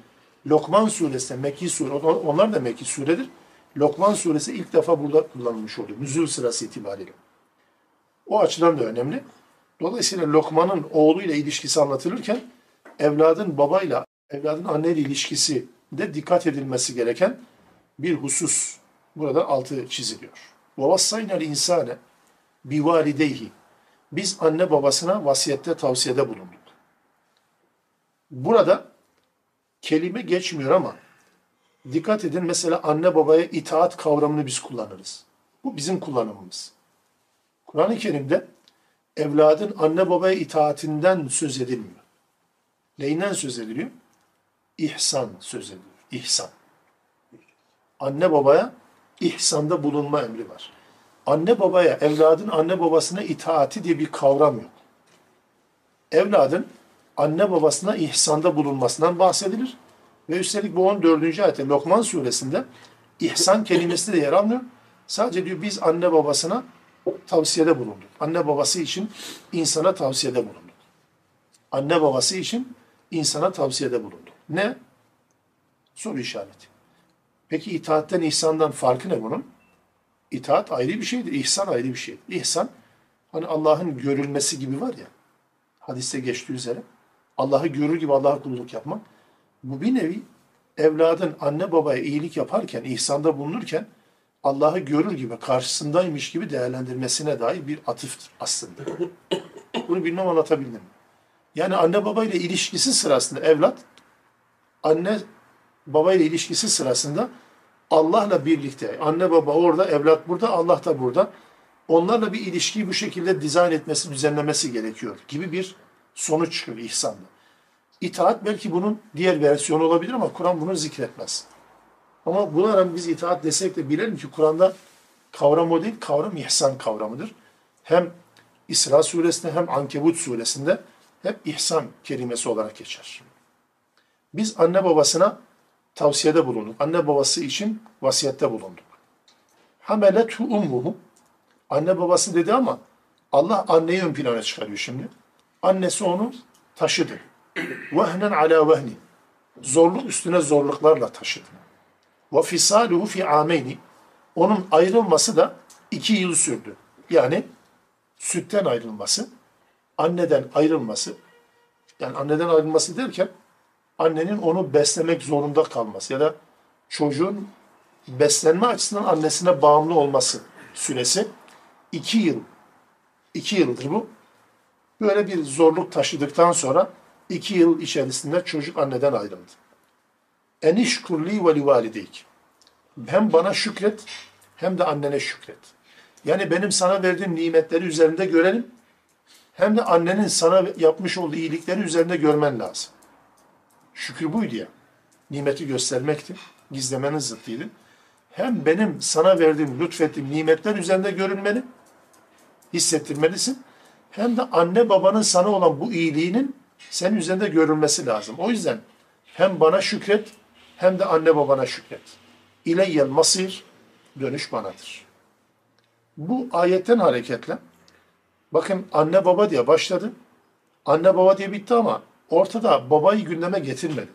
Lokman suresinde Mekki sure, onlar da Mekki suredir. Lokman suresi ilk defa burada kullanılmış oluyor. Nüzul sırası itibariyle. O açıdan da önemli. Dolayısıyla Lokman'ın oğluyla ilişkisi anlatılırken evladın babayla, evladın anneyle ilişkisi de dikkat edilmesi gereken bir husus burada altı çiziliyor. وَوَصَّيْنَا الْاِنْسَانَ بِوَالِدَيْهِ Biz anne babasına vasiyette tavsiyede bulunduk. Burada kelime geçmiyor ama dikkat edin mesela anne babaya itaat kavramını biz kullanırız. Bu bizim kullanımımız. Kur'an-ı Kerim'de evladın anne babaya itaatinden söz edilmiyor. Neyinden söz ediliyor? İhsan söz ediliyor. İhsan. Anne babaya ihsanda bulunma emri var. Anne babaya, evladın anne babasına itaati diye bir kavram yok. Evladın anne babasına ihsanda bulunmasından bahsedilir. Ve üstelik bu 14. ayette Lokman suresinde ihsan kelimesi de yer almıyor. Sadece diyor biz anne babasına tavsiyede bulunduk. Anne babası için insana tavsiyede bulunduk. Anne babası için insana tavsiyede bulunduk. Ne? Soru işareti. Peki itaatten, ihsandan farkı ne bunun? İtaat ayrı bir şeydir, ihsan ayrı bir şeydir. İhsan, hani Allah'ın görülmesi gibi var ya, hadiste geçtiği üzere, Allah'ı görür gibi Allah'a kulluk yapmak. Bu bir nevi evladın anne babaya iyilik yaparken, ihsanda bulunurken, Allah'ı görür gibi, karşısındaymış gibi değerlendirmesine dair bir atıftır aslında. Bunu bilmem anlatabildim. Yani anne babayla ilişkisi sırasında evlat, anne babayla ilişkisi sırasında Allah'la birlikte, anne baba orada, evlat burada, Allah da burada. Onlarla bir ilişkiyi bu şekilde dizayn etmesi, düzenlemesi gerekiyor gibi bir sonuç çıkıyor ihsanda. İtaat belki bunun diğer versiyonu olabilir ama Kur'an bunu zikretmez. Ama buna rağmen biz itaat desek de bilelim ki Kur'an'da kavram o değil, kavram ihsan kavramıdır. Hem İsra suresinde hem Ankebut suresinde hep ihsan kelimesi olarak geçer. Biz anne babasına tavsiyede bulunduk. Anne babası için vasiyette bulunduk. Hameletu ummuhu. Anne babası dedi ama Allah anneyi ön plana çıkarıyor şimdi. Annesi onu taşıdı. Vehnen ala vehni. Zorluk üstüne zorluklarla taşıdı. Ve fisaluhu fi ameyni. Onun ayrılması da iki yıl sürdü. Yani sütten ayrılması, anneden ayrılması, yani anneden ayrılması derken annenin onu beslemek zorunda kalması ya da çocuğun beslenme açısından annesine bağımlı olması süresi iki yıl. iki yıldır bu. Böyle bir zorluk taşıdıktan sonra iki yıl içerisinde çocuk anneden ayrıldı. Eniş kulli ve livalideyk. Hem bana şükret hem de annene şükret. Yani benim sana verdiğim nimetleri üzerinde görelim. Hem de annenin sana yapmış olduğu iyilikleri üzerinde görmen lazım. Şükür buydu ya. Nimeti göstermekti. Gizlemenin zıttıydı. Hem benim sana verdiğim, lütfettiğim nimetler üzerinde görünmeni hissettirmelisin. Hem de anne babanın sana olan bu iyiliğinin senin üzerinde görülmesi lazım. O yüzden hem bana şükret hem de anne babana şükret. İleyyel masir dönüş banadır. Bu ayetten hareketle bakın anne baba diye başladı. Anne baba diye bitti ama ortada babayı gündeme getirmedi.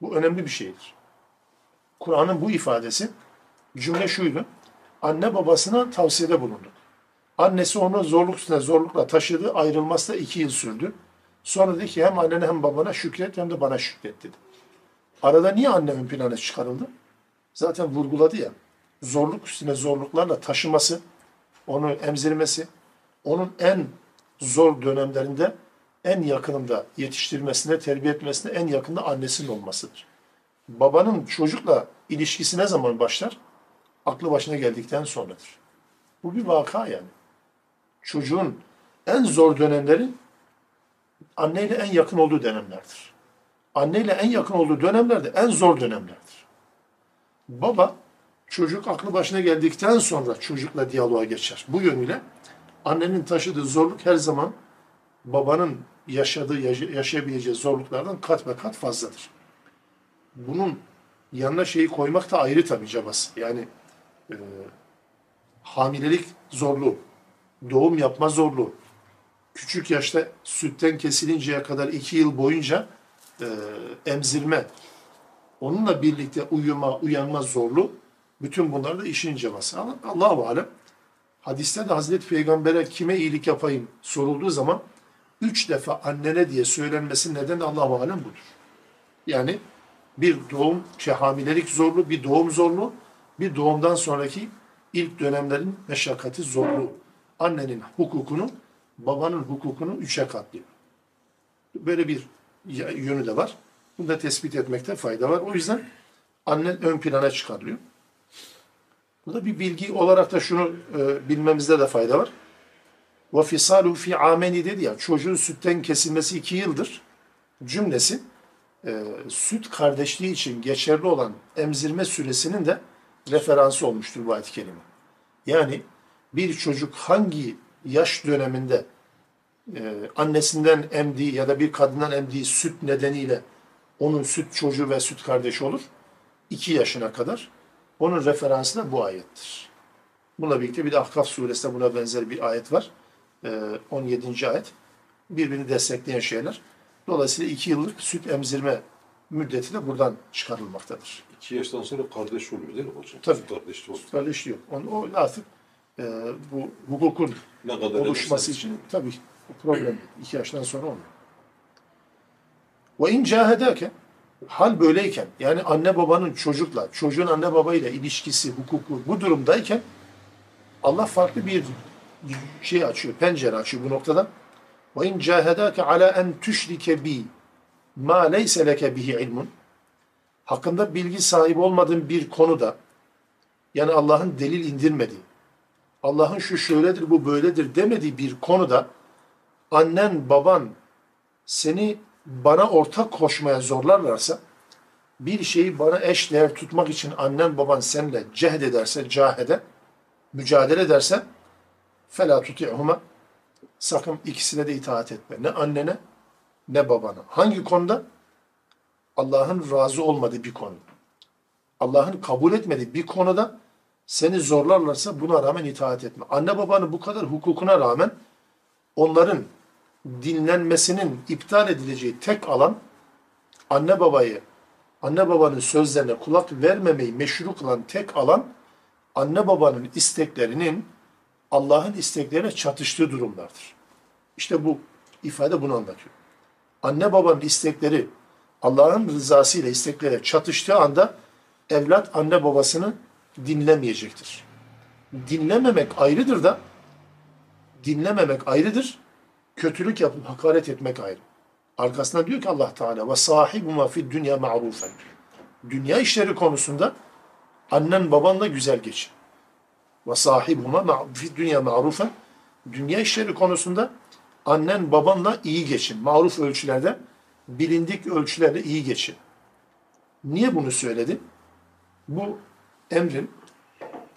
Bu önemli bir şeydir. Kur'an'ın bu ifadesi cümle şuydu. Anne babasına tavsiyede bulundu. Annesi onu zorluk üstüne zorlukla taşıdı. Ayrılması da iki yıl sürdü. Sonra dedi ki hem annene hem babana şükret hem de bana şükret dedi. Arada niye anne ön plana çıkarıldı? Zaten vurguladı ya. Zorluk üstüne zorluklarla taşıması, onu emzirmesi, onun en zor dönemlerinde en yakınında yetiştirmesine, terbiye etmesine en yakında annesinin olmasıdır. Babanın çocukla ilişkisi ne zaman başlar? Aklı başına geldikten sonradır. Bu bir vaka yani. Çocuğun en zor dönemleri anneyle en yakın olduğu dönemlerdir. Anneyle en yakın olduğu dönemlerde en zor dönemlerdir. Baba çocuk aklı başına geldikten sonra çocukla diyaloğa geçer. Bu yönüyle annenin taşıdığı zorluk her zaman babanın yaşadığı, yaşayabileceği zorluklardan kat ve kat fazladır. Bunun yanına şeyi koymak da ayrı tabii cabası. Yani e, hamilelik zorluğu, doğum yapma zorluğu, küçük yaşta sütten kesilinceye kadar iki yıl boyunca e, emzirme, onunla birlikte uyuma, uyanma zorlu, bütün bunlar da işin ceması. Allah-u Alem, hadiste de Hazreti Peygamber'e kime iyilik yapayım sorulduğu zaman üç defa annene diye söylenmesi neden Allah-u Alem budur. Yani bir doğum, şey, hamilelik zorlu, bir doğum zorlu, bir doğumdan sonraki ilk dönemlerin meşakkati zorlu. Annenin hukukunu, babanın hukukunu üçe katlıyor. Böyle bir yönü de var. Bunu da tespit etmekte fayda var. O yüzden annen ön plana çıkarılıyor. Burada bir bilgi olarak da şunu e, bilmemizde de fayda var. Fisalu fi ameni dedi ya çocuğun sütten kesilmesi iki yıldır cümlesi e, süt kardeşliği için geçerli olan emzirme süresinin de referansı olmuştur bu ayet-i. Yani bir çocuk hangi yaş döneminde e, annesinden emdiği ya da bir kadından emdiği süt nedeniyle onun süt çocuğu ve süt kardeşi olur. 2 yaşına kadar. Onun referansı da bu ayettir. Bununla birlikte bir de Ahkaf suresinde buna benzer bir ayet var. E, 17. ayet. Birbirini destekleyen şeyler. Dolayısıyla 2 yıllık süt emzirme müddeti de buradan çıkarılmaktadır. 2 yaştan sonra kardeş oluyor değil mi hocam? Tabii. Kardeşli oluyor. Kardeşliği yok. Onu, o artık e, bu hukukun Ne kadar oluşması için tabii problem değil. İki yaştan sonra olmuyor. Ve in cahedake hal böyleyken yani anne babanın çocukla, çocuğun anne babayla ilişkisi, hukuku bu durumdayken Allah farklı bir şey açıyor, pencere açıyor bu noktada. Ve in cahedake ala en tüşrike bi ma leyse leke bihi ilmun hakkında bilgi sahibi olmadığın bir konuda yani Allah'ın delil indirmediği, Allah'ın şu şöyledir bu böyledir demediği bir konuda annen baban seni bana ortak koşmaya zorlarlarsa bir şeyi bana eş değer tutmak için annen baban seninle cehd ederse, cahede, mücadele ederse fela tuti'huma sakın ikisine de itaat etme. Ne annene ne babana. Hangi konuda? Allah'ın razı olmadığı bir konu. Allah'ın kabul etmediği bir konuda seni zorlarlarsa buna rağmen itaat etme. Anne babanın bu kadar hukukuna rağmen onların dinlenmesinin iptal edileceği tek alan anne babayı, anne babanın sözlerine kulak vermemeyi meşru kılan tek alan anne babanın isteklerinin Allah'ın isteklerine çatıştığı durumlardır. İşte bu ifade bunu anlatıyor. Anne babanın istekleri Allah'ın rızası ile istekleri çatıştığı anda evlat anne babasını dinlemeyecektir. Dinlememek ayrıdır da dinlememek ayrıdır. Kötülük yapıp hakaret etmek ayrı. Arkasında diyor ki Allah Teala ve sahibuma fid dünya ma'rufen. Dünya işleri konusunda annen babanla güzel geçin. Ve sahibuma fid dünya ma'rufen. Dünya işleri konusunda annen babanla iyi geçin. Maruf ölçülerde, bilindik ölçülerle iyi geçin. Niye bunu söyledim? Bu emrin,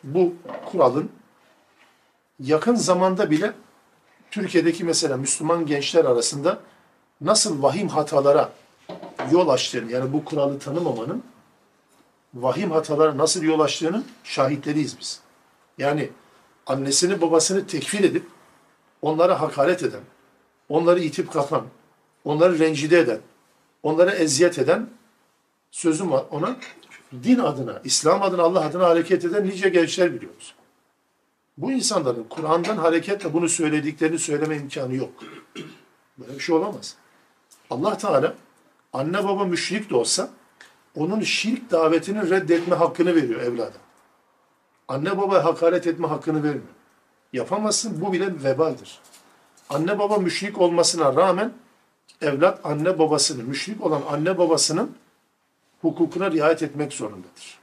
bu kuralın yakın zamanda bile Türkiye'deki mesela Müslüman gençler arasında nasıl vahim hatalara yol açtığını, yani bu kuralı tanımamanın vahim hatalara nasıl yol açtığının şahitleriyiz biz. Yani annesini babasını tekfir edip onlara hakaret eden, onları itip kakan, onları rencide eden, onlara eziyet eden sözüm var ona din adına, İslam adına, Allah adına hareket eden nice gençler biliyoruz. Bu insanların Kur'an'dan hareketle bunu söylediklerini söyleme imkanı yok. Böyle bir şey olamaz. Allah Teala anne baba müşrik de olsa onun şirk davetini reddetme hakkını veriyor evlada. Anne baba hakaret etme hakkını vermiyor. Yapamazsın bu bile vebaldir. Anne baba müşrik olmasına rağmen evlat anne babasını, müşrik olan anne babasının hukukuna riayet etmek zorundadır.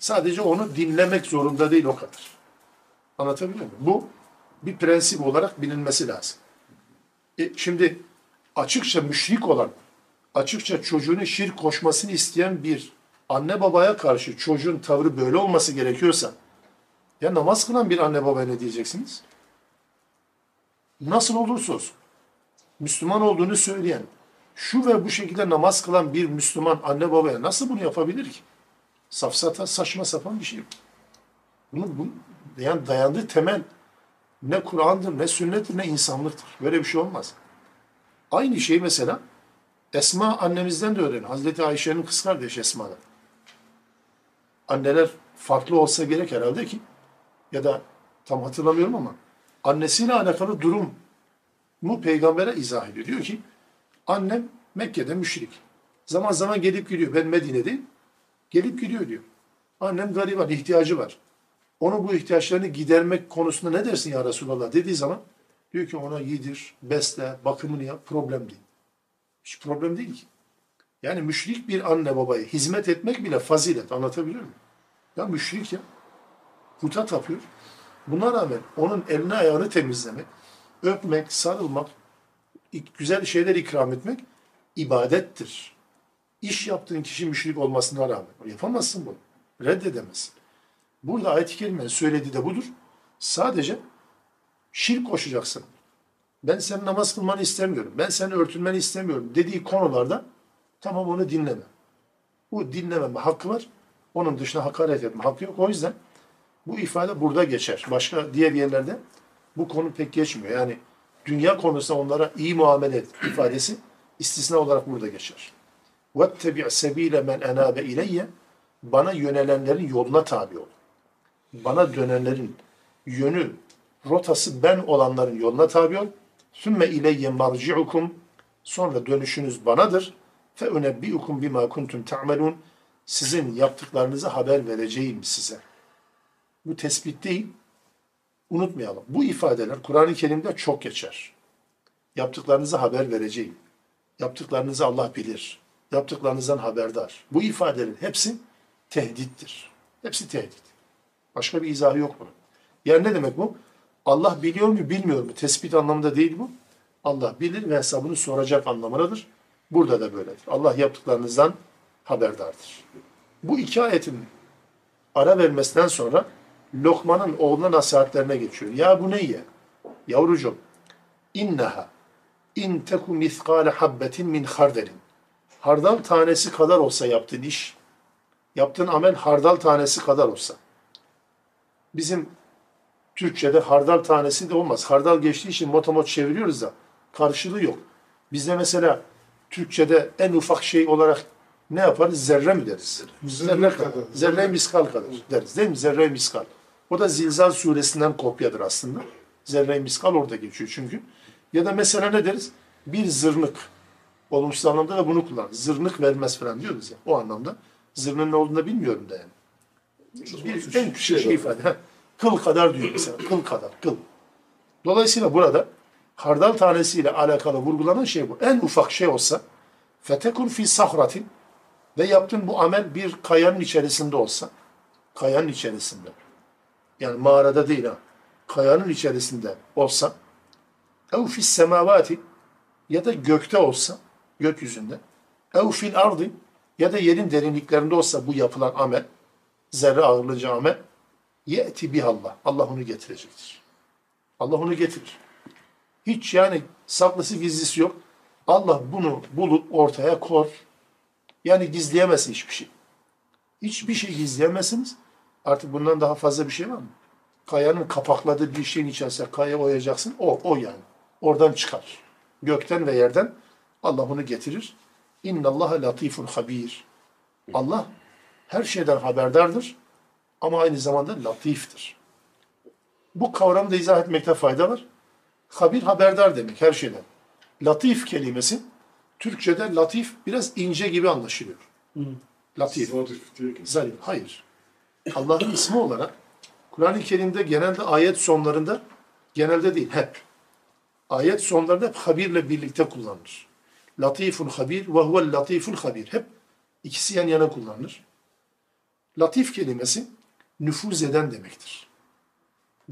Sadece onu dinlemek zorunda değil o kadar. Anlatabiliyor muyum? Bu bir prensip olarak bilinmesi lazım. E, şimdi açıkça müşrik olan, açıkça çocuğunun şirk koşmasını isteyen bir anne babaya karşı çocuğun tavrı böyle olması gerekiyorsa, ya namaz kılan bir anne babaya ne diyeceksiniz? Nasıl olursa olsun, Müslüman olduğunu söyleyen, şu ve bu şekilde namaz kılan bir Müslüman anne babaya nasıl bunu yapabilir ki? Safsata, saçma sapan bir şey. Bunun, bu, yani dayandığı temel ne Kur'an'dır, ne sünnettir, ne insanlıktır. Böyle bir şey olmaz. Aynı şey mesela Esma annemizden de öğrenin. Hazreti Ayşe'nin kız kardeşi Esma'da. Anneler farklı olsa gerek herhalde ki ya da tam hatırlamıyorum ama annesiyle alakalı durum mu peygambere izah ediyor. Diyor ki annem Mekke'de müşrik. Zaman zaman gelip gidiyor. Ben Medine'deyim. Gelip gidiyor diyor. Annem gariban, ihtiyacı var. Onu bu ihtiyaçlarını gidermek konusunda ne dersin ya Resulallah dediği zaman diyor ki ona yedir, besle, bakımını yap, problem değil. Hiç problem değil ki. Yani müşrik bir anne babaya hizmet etmek bile fazilet. Anlatabiliyor muyum? Ya müşrik ya. Puta tapıyor. Buna rağmen onun elini ayağını temizlemek, öpmek, sarılmak, güzel şeyler ikram etmek ibadettir. İş yaptığın kişi müşrik olmasına rağmen yapamazsın bunu. Reddedemezsin. Burada ayet-i kerimenin söylediği de budur. Sadece şirk koşacaksın. Ben senin namaz kılmanı istemiyorum. Ben senin örtülmeni istemiyorum dediği konularda tamam onu dinleme. Bu dinlememe hakkı var. Onun dışında hakaret etme hakkı yok. O yüzden bu ifade burada geçer. Başka diğer yerlerde bu konu pek geçmiyor. Yani dünya konusunda onlara iyi muamele et ifadesi istisna olarak burada geçer. وَاتَّبِعْ سَب۪يلَ مَنْ اَنَابَ اِلَيَّ Bana yönelenlerin yoluna tabi ol. Bana dönenlerin yönü, rotası ben olanların yoluna tabi ol. ثُمَّ اِلَيَّ مَرْجِعُكُمْ Sonra dönüşünüz banadır. فَاُنَبِّئُكُمْ بِمَا كُنْتُمْ تَعْمَلُونَ Sizin yaptıklarınızı haber vereceğim size. Bu tespit değil. Unutmayalım. Bu ifadeler Kur'an-ı Kerim'de çok geçer. Yaptıklarınızı haber vereceğim. Yaptıklarınızı Allah bilir. Yaptıklarınızdan haberdar. Bu ifadelerin hepsi tehdittir. Hepsi tehdit. Başka bir izahı yok bunun. Yani ne demek bu? Allah biliyor mu bilmiyor mu? Tespit anlamında değil bu. Allah bilir ve hesabını soracak anlamındadır. Burada da böyledir. Allah yaptıklarınızdan haberdardır. Bu iki ayetin ara vermesinden sonra Lokman'ın oğluna nasihatlerine geçiyor. Ya bu ne ye? Yavrucuğum, inneha in teku mithqale habbetin min hardelin. Hardal tanesi kadar olsa yaptığın iş, yaptığın amel hardal tanesi kadar olsa. Bizim Türkçe'de hardal tanesi de olmaz. Hardal geçtiği için motomot çeviriyoruz da karşılığı yok. Bizde mesela Türkçe'de en ufak şey olarak ne yaparız? Zerre mi deriz? Zerre kadar. Zerre miskal kadar deriz değil mi? Zerre miskal. O da Zilzal suresinden kopyadır aslında. Zerre miskal orada geçiyor çünkü. Ya da mesela ne deriz? Bir zırnık. Olumsuz anlamda da bunu kullanırız. Zırnık vermez falan diyoruz ya. O anlamda. Zırnın ne olduğunu da bilmiyorum da yani. Bir, en küçük şey ifade. Kıl kadar diyor mesela. Kıl kadar. Kıl. Dolayısıyla burada hardal tanesiyle alakalı vurgulanan şey bu. En ufak şey olsa fetekun fi sahratin ve yaptığın bu amel bir kayanın içerisinde olsa kayanın içerisinde yani mağarada değil ha kayanın içerisinde olsa ev fis semavati ya da gökte olsa gökyüzünde ev fil ardı ya da yerin derinliklerinde olsa bu yapılan amel zerre ağırlıca amel ye'ti bihallah. Allah onu getirecektir. Allah onu getirir. Hiç yani saklısı gizlisi yok. Allah bunu bulup ortaya kor. Yani gizleyemezsin hiçbir şey. Hiçbir şey gizleyemezsiniz. Artık bundan daha fazla bir şey var mı? Kayanın kapakladığı bir şeyin içerisine kaya oyacaksın. O, o yani. Oradan çıkar. Gökten ve yerden Allah onu getirir. İnnallaha latifun habir. Allah her şeyden haberdardır ama aynı zamanda latiftir. Bu kavramı da izah etmekte fayda var. Habir haberdar demek her şeyden. Latif kelimesi Türkçe'de latif biraz ince gibi anlaşılıyor. Latif. Diye geçiyor. Zarif. Hayır. Allah'ın ismi olarak Kur'an-ı Kerim'de genelde ayet sonlarında genelde değil hep ayet sonlarında hep habirle birlikte kullanılır. Latifun habir ve huvel latiful habir. Hep ikisi yan yana kullanılır. Latif kelimesi nüfuz eden demektir.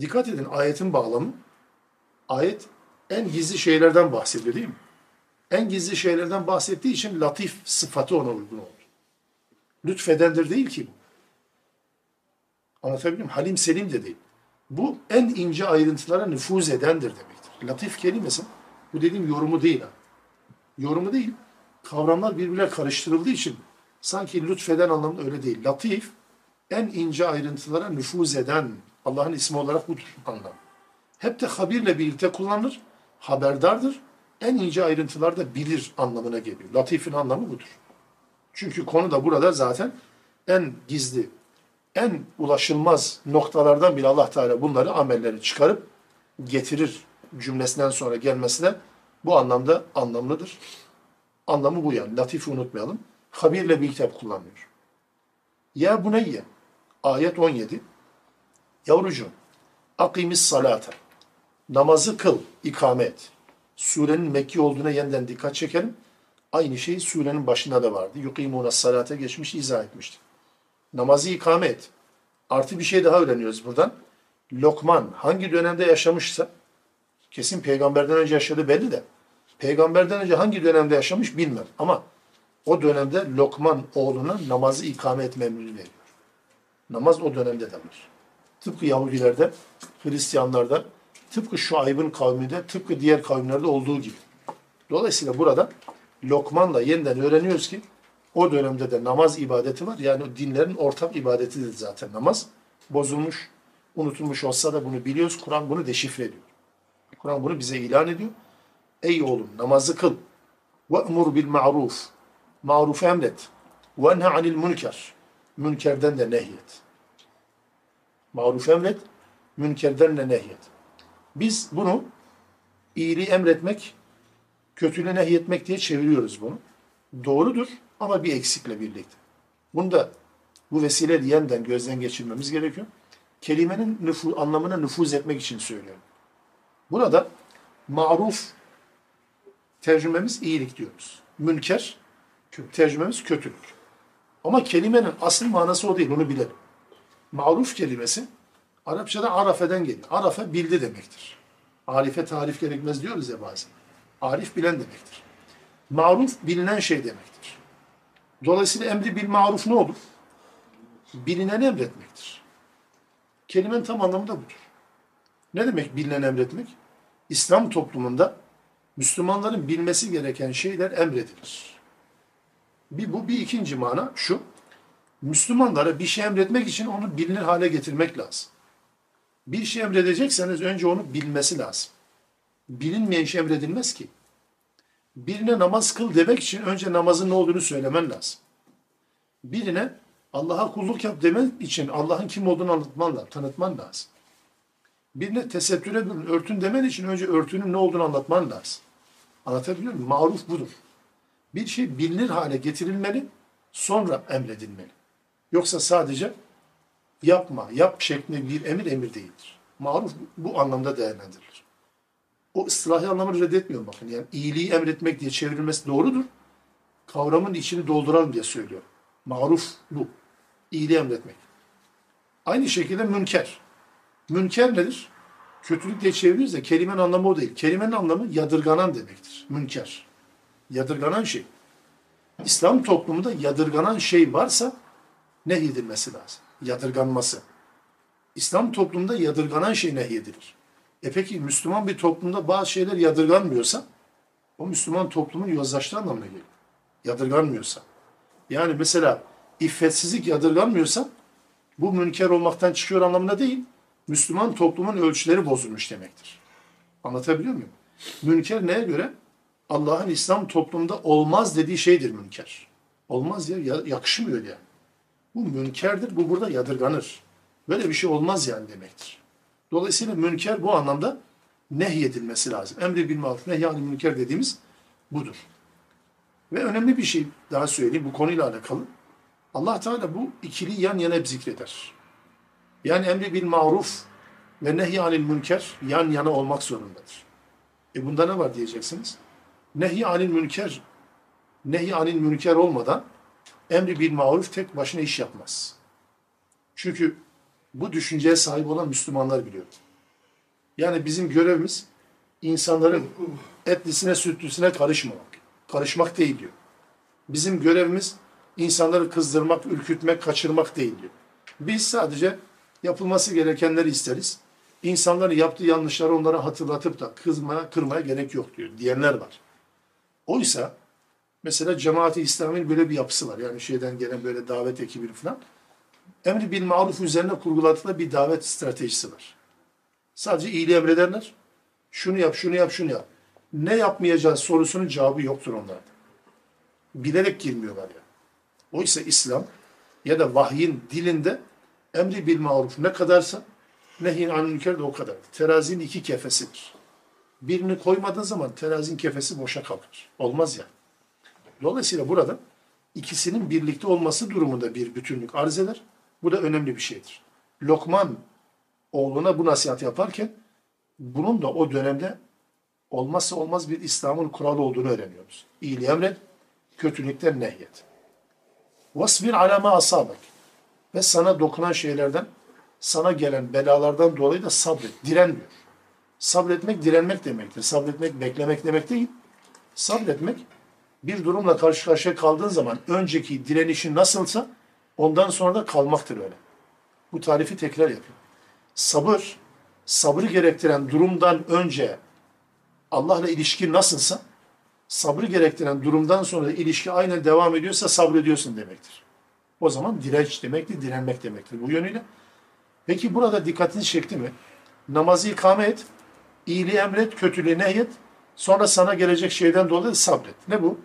Dikkat edin ayetin bağlamı. Ayet en gizli şeylerden bahsediyor değil mi? En gizli şeylerden bahsettiği için latif sıfatı ona uygun olur. Lütfedendir değil ki bu. Anlatabiliyor muyum? Halim Selim de değil. Bu en ince ayrıntılara nüfuz edendir demektir. Latif kelimesi bu dediğim yorumu değil. Ha. Yorumu değil. Kavramlar birbirine karıştırıldığı için sanki lütfeden anlamında öyle değil. Latif en ince ayrıntılara nüfuz eden Allah'ın ismi olarak budur anlam. Hep de habirle birlikte kullanılır. Haberdardır. En ince ayrıntılarda bilir anlamına geliyor. Latif'in anlamı budur. Çünkü konu da burada zaten en gizli, en ulaşılmaz noktalardan bile Allah Teala bunları amelleri çıkarıp getirir cümlesinden sonra gelmesine bu anlamda anlamlıdır. Anlamı bu yani. Latifi unutmayalım. Habirle birlikte hep kullanılıyor. Ya buneyye ayet 17 Yavrucuğum akimis salate namazı kıl, ikame et. Surenin Mekki olduğuna yeniden dikkat çekelim. Aynı şey surenin başında da vardı. Yukimuna salate geçmiş, izah etmiştik. Namazı ikame et. Artı bir şey daha öğreniyoruz buradan. Lokman hangi dönemde yaşamışsa, kesin peygamberden önce yaşadı belli de, peygamberden önce hangi dönemde yaşamış bilmem. Ama o dönemde Lokman oğluna namazı ikame etme emrini veriyor. Namaz o dönemde de var. Tıpkı Yahudilerde, Hristiyanlarda, tıpkı Şuayb'ın kavminde, tıpkı diğer kavimlerde olduğu gibi. Dolayısıyla burada Lokman'la yeniden öğreniyoruz ki o dönemde de namaz ibadeti var. Yani dinlerin ortak ibadetidir zaten namaz. Bozulmuş, unutulmuş olsa da bunu biliyoruz. Kur'an bunu deşifre ediyor. Kur'an bunu bize ilan ediyor. Ey oğlum namazı kıl. Ve'mur bil ma'ruf. Marufu emret. Ve anil münker. Münkerden de nehyet. Maruf emret, münkerden de nehyet. Biz bunu iyiliği emretmek, kötülüğü nehyetmek diye çeviriyoruz bunu. Doğrudur ama bir eksikle birlikte. Bunu da bu vesile yeniden gözden geçirmemiz gerekiyor. Kelimenin nüfu, anlamına nüfuz etmek için söylüyorum. Burada maruf tercümemiz iyilik diyoruz. Münker tercümemiz kötülük. Ama kelimenin asıl manası o değil, onu bilelim. Maruf kelimesi Arapçada arafeden geliyor. Arafe bildi demektir. Arife tarif gerekmez diyoruz ya bazen. Arif bilen demektir. Maruf bilinen şey demektir. Dolayısıyla emri bil maruf ne olur? Bilinen emretmektir. Kelimenin tam anlamı da budur. Ne demek bilinen emretmek? İslam toplumunda Müslümanların bilmesi gereken şeyler emredilir. Bir bu, bir ikinci mana şu. Müslümanlara bir şey emretmek için onu bilinir hale getirmek lazım. Bir şey emredecekseniz önce onu bilmesi lazım. Bilinmeyen şey emredilmez ki. Birine namaz kıl demek için önce namazın ne olduğunu söylemen lazım. Birine Allah'a kulluk yap demek için Allah'ın kim olduğunu anlatman lazım, tanıtman lazım. Birine tesettüre bürün, örtün demen için önce örtünün ne olduğunu anlatman lazım. Anlatabiliyor muyum? Maruf budur. Bir şey bilinir hale getirilmeli, sonra emredilmeli. Yoksa sadece yapma, yap şeklinde bir emir emir değildir. Maruf bu anlamda değerlendirilir. O ıslahi anlamını reddetmiyorum bakın. Yani iyiliği emretmek diye çevrilmesi doğrudur. Kavramın içini dolduralım diye söylüyorum. Maruf bu. İyiliği emretmek. Aynı şekilde münker. Münker nedir? Kötülük diye çeviriyoruz da kelimenin anlamı o değil. Kelimenin anlamı yadırganan demektir. Münker. Yadırganan şey. İslam toplumunda yadırganan şey varsa nehyedilmesi lazım. Yadırganması. İslam toplumunda yadırganan şey nehyedilir. E peki Müslüman bir toplumda bazı şeyler yadırganmıyorsa o Müslüman toplumun yozlaştığı anlamına geliyor. Yadırganmıyorsa. Yani mesela iffetsizlik yadırganmıyorsa bu münker olmaktan çıkıyor anlamına değil. Müslüman toplumun ölçüleri bozulmuş demektir. Anlatabiliyor muyum? Münker neye göre? Allah'ın İslam toplumunda olmaz dediği şeydir münker. Olmaz ya, yakışmıyor yani. Bu münkerdir, bu burada yadırganır. Böyle bir şey olmaz yani demektir. Dolayısıyla münker bu anlamda nehyedilmesi lazım. Emri bil maruf, nehyanı münker dediğimiz budur. Ve önemli bir şey daha söyleyeyim bu konuyla alakalı. Allah Teala bu ikili yan yana hep zikreder. Yani emri bil maruf ve nehyanil münker yan yana olmak zorundadır. E bunda ne var diyeceksiniz? Nehy anil münker, nehy anil münker olmadan emri bil maruf tek başına iş yapmaz. Çünkü bu düşünceye sahip olan Müslümanlar biliyor. Yani bizim görevimiz insanların etlisine sütlüsüne karışmamak. Karışmak değil diyor. Bizim görevimiz insanları kızdırmak, ürkütmek, kaçırmak değil diyor. Biz sadece yapılması gerekenleri isteriz. İnsanların yaptığı yanlışları onlara hatırlatıp da kızmaya, kırmaya gerek yok diyor diyenler var. Oysa mesela cemaati İslam'ın böyle bir yapısı var. Yani şeyden gelen böyle davet ekibi falan. Emri bil maruf üzerine kurguladıkları bir davet stratejisi var. Sadece iyiliği emrederler. Şunu yap, şunu yap, şunu yap. Ne yapmayacağız sorusunun cevabı yoktur onlarda. Bilerek girmiyorlar yani. Oysa İslam ya da vahyin dilinde emri bil maruf ne kadarsa nehin anil münker de o kadar. Terazinin iki kefesidir. Birini koymadığın zaman terazinin kefesi boşa kalır. Olmaz ya. Yani. Dolayısıyla burada ikisinin birlikte olması durumunda bir bütünlük arz eder. Bu da önemli bir şeydir. Lokman oğluna bu nasihat yaparken bunun da o dönemde olmazsa olmaz bir İslam'ın kuralı olduğunu öğreniyoruz. İyiliği emret, kötülükten nehyet. Vasbir alama asabek. Ve sana dokunan şeylerden, sana gelen belalardan dolayı da sabret, direnmiyor. Sabretmek direnmek demektir. Sabretmek beklemek demek değil. Sabretmek bir durumla karşı karşıya kaldığın zaman önceki direnişin nasılsa ondan sonra da kalmaktır öyle. Bu tarifi tekrar yapıyor. Sabır, sabrı gerektiren durumdan önce Allah'la ilişki nasılsa sabrı gerektiren durumdan sonra da ilişki aynen devam ediyorsa sabrediyorsun demektir. O zaman direnç demektir, direnmek demektir bu yönüyle. Peki burada dikkatini çekti mi? Namazı ikame et, iyiliği emret, kötülüğü nehyet, sonra sana gelecek şeyden dolayı sabret. Ne bu?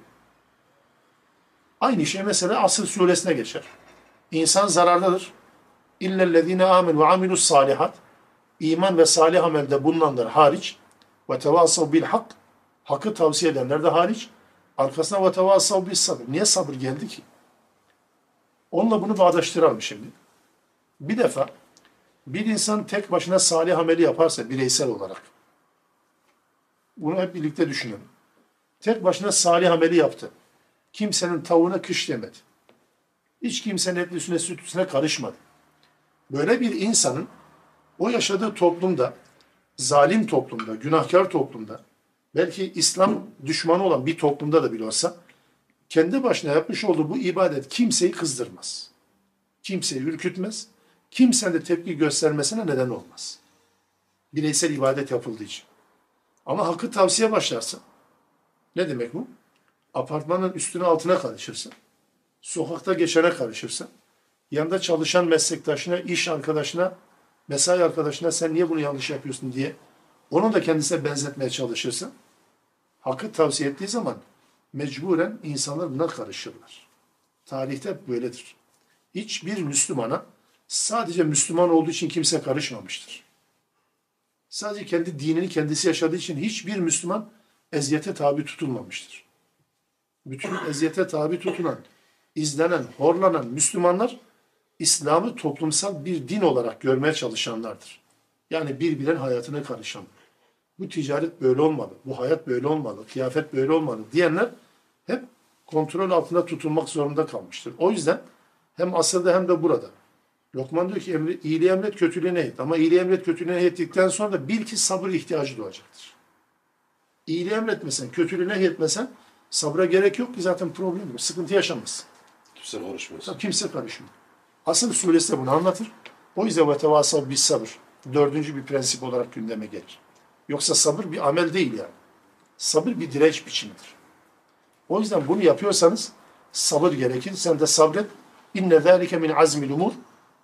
Aynı şey mesela Asır suresine geçer. İnsan zararlıdır. İllellezine amen ve amilus salihat. İman ve salih amelde bulunanlar hariç ve tevasav bil hak. Hakkı tavsiye edenler de hariç. Arkasına ve tevasav bil sabır. Niye sabır geldi ki? Onunla bunu bağdaştıralım şimdi. Bir defa bir insan tek başına salih ameli yaparsa bireysel olarak bunu hep birlikte düşünelim. Tek başına salih ameli yaptı. Kimsenin tavuğuna kış demedi. Hiç kimsenin etlisine sütüsüne karışmadı. Böyle bir insanın o yaşadığı toplumda, zalim toplumda, günahkar toplumda, belki İslam düşmanı olan bir toplumda da bile olsa, kendi başına yapmış olduğu bu ibadet kimseyi kızdırmaz. Kimseyi ürkütmez. Kimsenin de tepki göstermesine neden olmaz. Bireysel ibadet yapıldığı için. Ama hakkı tavsiye başlarsa, ne demek bu? Apartmanın üstüne altına karışırsa, sokakta geçene karışırsa, yanında çalışan meslektaşına, iş arkadaşına, mesai arkadaşına sen niye bunu yanlış yapıyorsun diye onu da kendisine benzetmeye çalışırsa, hakkı tavsiye ettiği zaman mecburen insanlar buna karışırlar. Tarihte böyledir. Hiçbir Müslümana sadece Müslüman olduğu için kimse karışmamıştır. Sadece kendi dinini kendisi yaşadığı için hiçbir Müslüman eziyete tabi tutulmamıştır. Bütün eziyete tabi tutulan, izlenen, horlanan Müslümanlar İslam'ı toplumsal bir din olarak görmeye çalışanlardır. Yani birbirinin hayatına karışan. Bu ticaret böyle olmalı, bu hayat böyle olmalı, kıyafet böyle olmalı diyenler hep kontrol altında tutulmak zorunda kalmıştır. O yüzden hem asırda hem de burada. Lokman diyor ki emri, iyiliği emret, kötülüğü et. Ama iyiliği emret, kötülüğü ettikten sonra da bil ki sabır ihtiyacı doğacaktır. İyiliği emretmesen, kötülüğü etmesen sabra gerek yok ki zaten problem yok. Sıkıntı yaşamazsın. Kimse karışmaz. Tabii kimse karışmıyor. Asıl suresi de bunu anlatır. O yüzden ve tevasav bir sabır. Dördüncü bir prensip olarak gündeme gelir. Yoksa sabır bir amel değil yani. Sabır bir direnç biçimidir. O yüzden bunu yapıyorsanız sabır gerekir. Sen de sabret. İnne zâlike min azmil umur.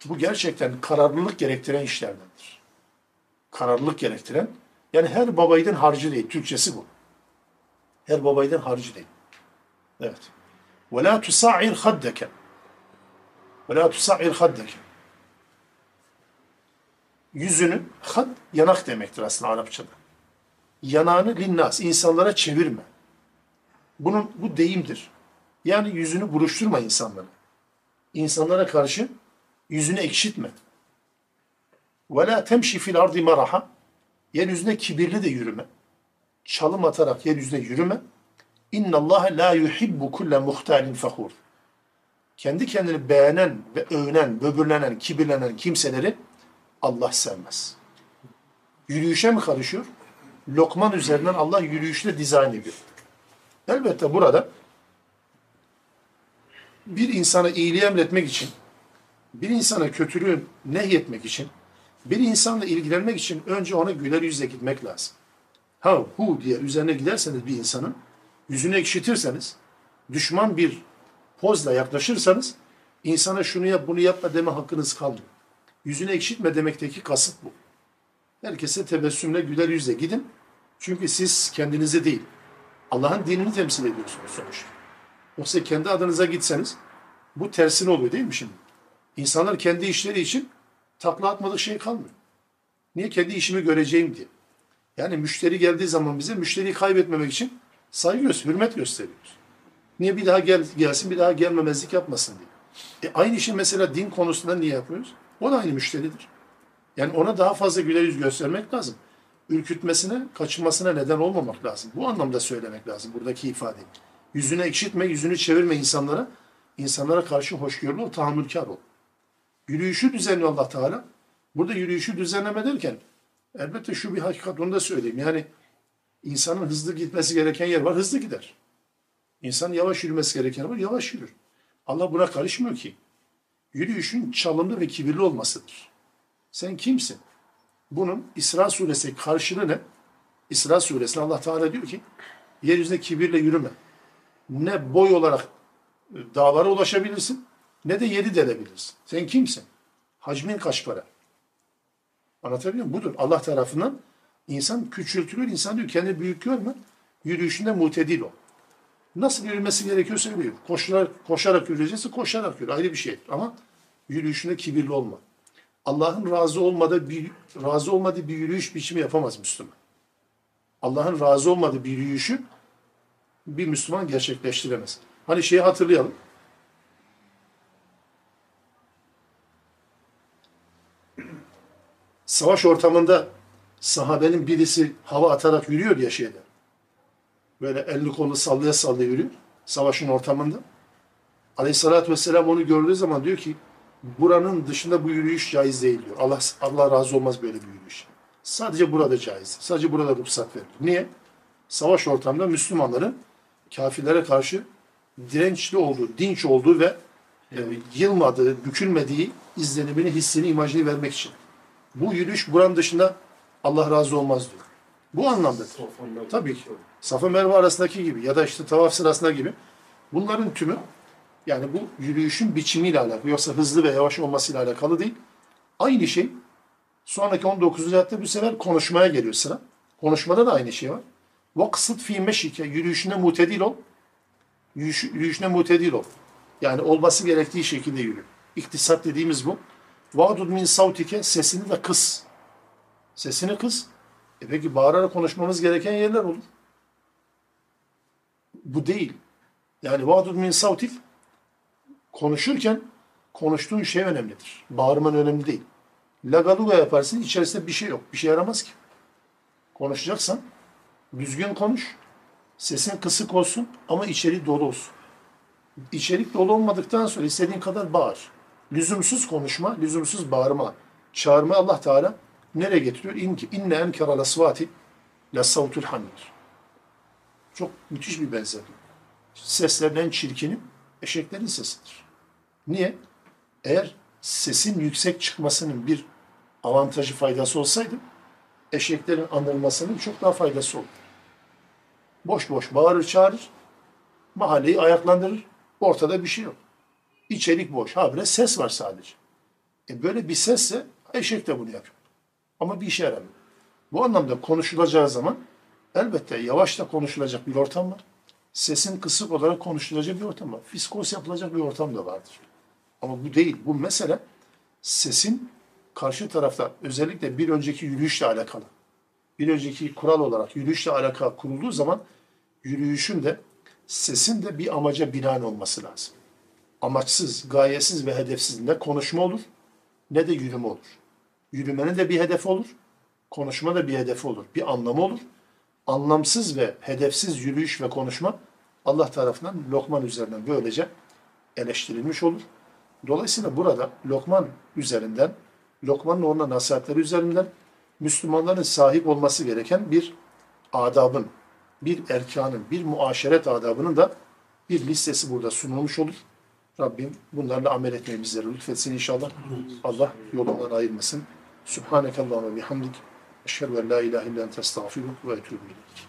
Bu gerçekten kararlılık gerektiren işlerdendir. Kararlılık gerektiren. Yani her babaydın harcı değil. Türkçesi bu. Her babaydın harcı değil. Evet. Ve la tusa'ir haddeke. Ve la tusa'ir haddeke. Yüzünü, had, yanak demektir aslında Arapçada. Yanağını linnas, insanlara çevirme. Bunun, bu deyimdir. Yani yüzünü buruşturma insanlara. İnsanlara karşı yüzünü ekşitme. Ve la temşi fil ardi maraha. Yeryüzünde kibirli de yürüme. Çalım atarak yeryüzüne yürüme. İnna Allah la yuhibbu kulle muhtalin fakhur. Kendi kendini beğenen ve övünen, böbürlenen, kibirlenen kimseleri Allah sevmez. Yürüyüşe mi karışıyor? Lokman üzerinden Allah yürüyüşle dizayn ediyor. Elbette burada bir insana iyiliği emretmek için, bir insana kötülüğü nehyetmek için, bir insanla ilgilenmek için önce ona güler yüzle gitmek lazım. Ha hu diye üzerine giderseniz bir insanın, yüzünü ekşitirseniz, düşman bir pozla yaklaşırsanız, insana şunu yap bunu yapma deme hakkınız kalmıyor. Yüzünü ekşitme demekteki kasıt bu. Herkese tebessümle, güler yüzle gidin. Çünkü siz kendinizi değil, Allah'ın dinini temsil ediyorsunuz sonuçta. Yoksa kendi adınıza gitseniz bu tersine oluyor değil mi şimdi? İnsanlar kendi işleri için takla atmadık şey kalmıyor. Niye? Kendi işimi göreceğim diye. Yani müşteri geldiği zaman bize müşteriyi kaybetmemek için saygı göster, hürmet gösteriyoruz. Niye bir daha gel, gelsin, bir daha gelmemezlik yapmasın diye. E aynı işi mesela din konusunda niye yapıyoruz? O da aynı müşteridir. Yani ona daha fazla güler yüz göstermek lazım. Ürkütmesine, kaçınmasına neden olmamak lazım. Bu anlamda söylemek lazım buradaki ifadeyi. Yüzüne ekşitme, yüzünü çevirme insanlara. İnsanlara karşı hoşgörülü ol, tahammülkar ol. Yürüyüşü düzenliyor Allah Teala. Burada yürüyüşü düzenleme derken elbette şu bir hakikat onu da söyleyeyim. Yani insanın hızlı gitmesi gereken yer var, hızlı gider. İnsan yavaş yürümesi gereken yer var, yavaş yürür. Allah buna karışmıyor ki. Yürüyüşün çalımlı ve kibirli olmasıdır. Sen kimsin? Bunun İsra suresi karşılığı ne? İsra suresinde Allah Teala diyor ki yeryüzünde kibirle yürüme. Ne boy olarak e, dağlara ulaşabilirsin ne de yeri delebilirsin. Sen kimsin? Hacmin kaç para? Anlatabiliyor muyum? Budur. Allah tarafından insan küçültülür. İnsan diyor kendini büyük görme. Yürüyüşünde mutedil ol. Nasıl yürümesi gerekiyorsa yürüyor. Koşarak, koşarak yürüyecekse koşarak yürü. Ayrı bir şey. Ama yürüyüşünde kibirli olma. Allah'ın razı olmadığı bir razı olmadığı bir yürüyüş biçimi yapamaz Müslüman. Allah'ın razı olmadığı bir yürüyüşü bir Müslüman gerçekleştiremez. Hani şeyi hatırlayalım. Savaş ortamında sahabenin birisi hava atarak yürüyor ya şeyde. Böyle elini kolunu sallaya sallaya yürüyor. Savaşın ortamında. Aleyhissalatü vesselam onu gördüğü zaman diyor ki buranın dışında bu yürüyüş caiz değil diyor. Allah, Allah razı olmaz böyle bir yürüyüş. Sadece burada caiz. Sadece burada ruhsat verilir. Niye? Savaş ortamında Müslümanların kafirlere karşı dirençli olduğu, dinç olduğu ve e, yılmadığı, bükülmediği izlenimini, hissini, imajını vermek için. Bu yürüyüş buranın dışında Allah razı olmaz diyor. Bu anlamdadır. Tabii ki. Safa Merve arasındaki gibi ya da işte tavaf sırasında gibi. Bunların tümü yani bu yürüyüşün biçimiyle alakalı. Yoksa hızlı ve yavaş olmasıyla alakalı değil. Aynı şey sonraki 19. ayette bu sefer konuşmaya geliyor sıra. Konuşmada da aynı şey var. Vaksıt fi meşike yürüyüşüne mutedil ol. Yürüyüş, yürüyüşüne mutedil ol. Yani olması gerektiği şekilde yürü. İktisat dediğimiz bu. Vadud min savtike sesini de kıs. Sesini kıs. E peki bağırarak konuşmamız gereken yerler olur. Bu değil. Yani vadud min savtik konuşurken konuştuğun şey önemlidir. Bağırman önemli değil. Lagaluga yaparsın içerisinde bir şey yok. Bir şey yaramaz ki. Konuşacaksan düzgün konuş. Sesin kısık olsun ama içeriği dolu olsun. İçerik dolu olmadıktan sonra istediğin kadar bağır. Lüzumsuz konuşma, lüzumsuz bağırma, çağırma Allah Teala nereye getiriyor? İn, inne enkara lasvati la savtul hamir. Çok müthiş bir benzerlik. Seslerin en çirkini eşeklerin sesidir. Niye? Eğer sesin yüksek çıkmasının bir avantajı, faydası olsaydı eşeklerin anılmasının çok daha faydası olur. Boş boş bağırır çağırır, mahalleyi ayaklandırır, ortada bir şey yok. İçerik boş, habire ses var sadece. E böyle bir sesse eşek de bunu yapıyor. Ama bir işe yaramıyor. Bu anlamda konuşulacağı zaman elbette yavaş da konuşulacak bir ortam var. Sesin kısık olarak konuşulacak bir ortam var. Fiskos yapılacak bir ortam da vardır. Ama bu değil. Bu mesele sesin karşı tarafta özellikle bir önceki yürüyüşle alakalı. Bir önceki kural olarak yürüyüşle alakalı kurulduğu zaman yürüyüşün de sesin de bir amaca binaen olması lazım. Amaçsız, gayesiz ve hedefsiz ne konuşma olur ne de yürüme olur. Yürümenin de bir hedefi olur. Konuşma da bir hedefi olur. Bir anlamı olur. Anlamsız ve hedefsiz yürüyüş ve konuşma Allah tarafından Lokman üzerinden böylece eleştirilmiş olur. Dolayısıyla burada Lokman üzerinden, Lokman'ın ona nasihatleri üzerinden Müslümanların sahip olması gereken bir adabın, bir erkanın, bir muaşeret adabının da bir listesi burada sunulmuş olur. Rabbim bunlarla amel etmeyi bizlere lütfetsin inşallah. Allah yolundan ayırmasın. Subhaneke Allahümme bihamdik. Eşhedü en la ilahe illa ente estağfirullah ve etûbü ileyk.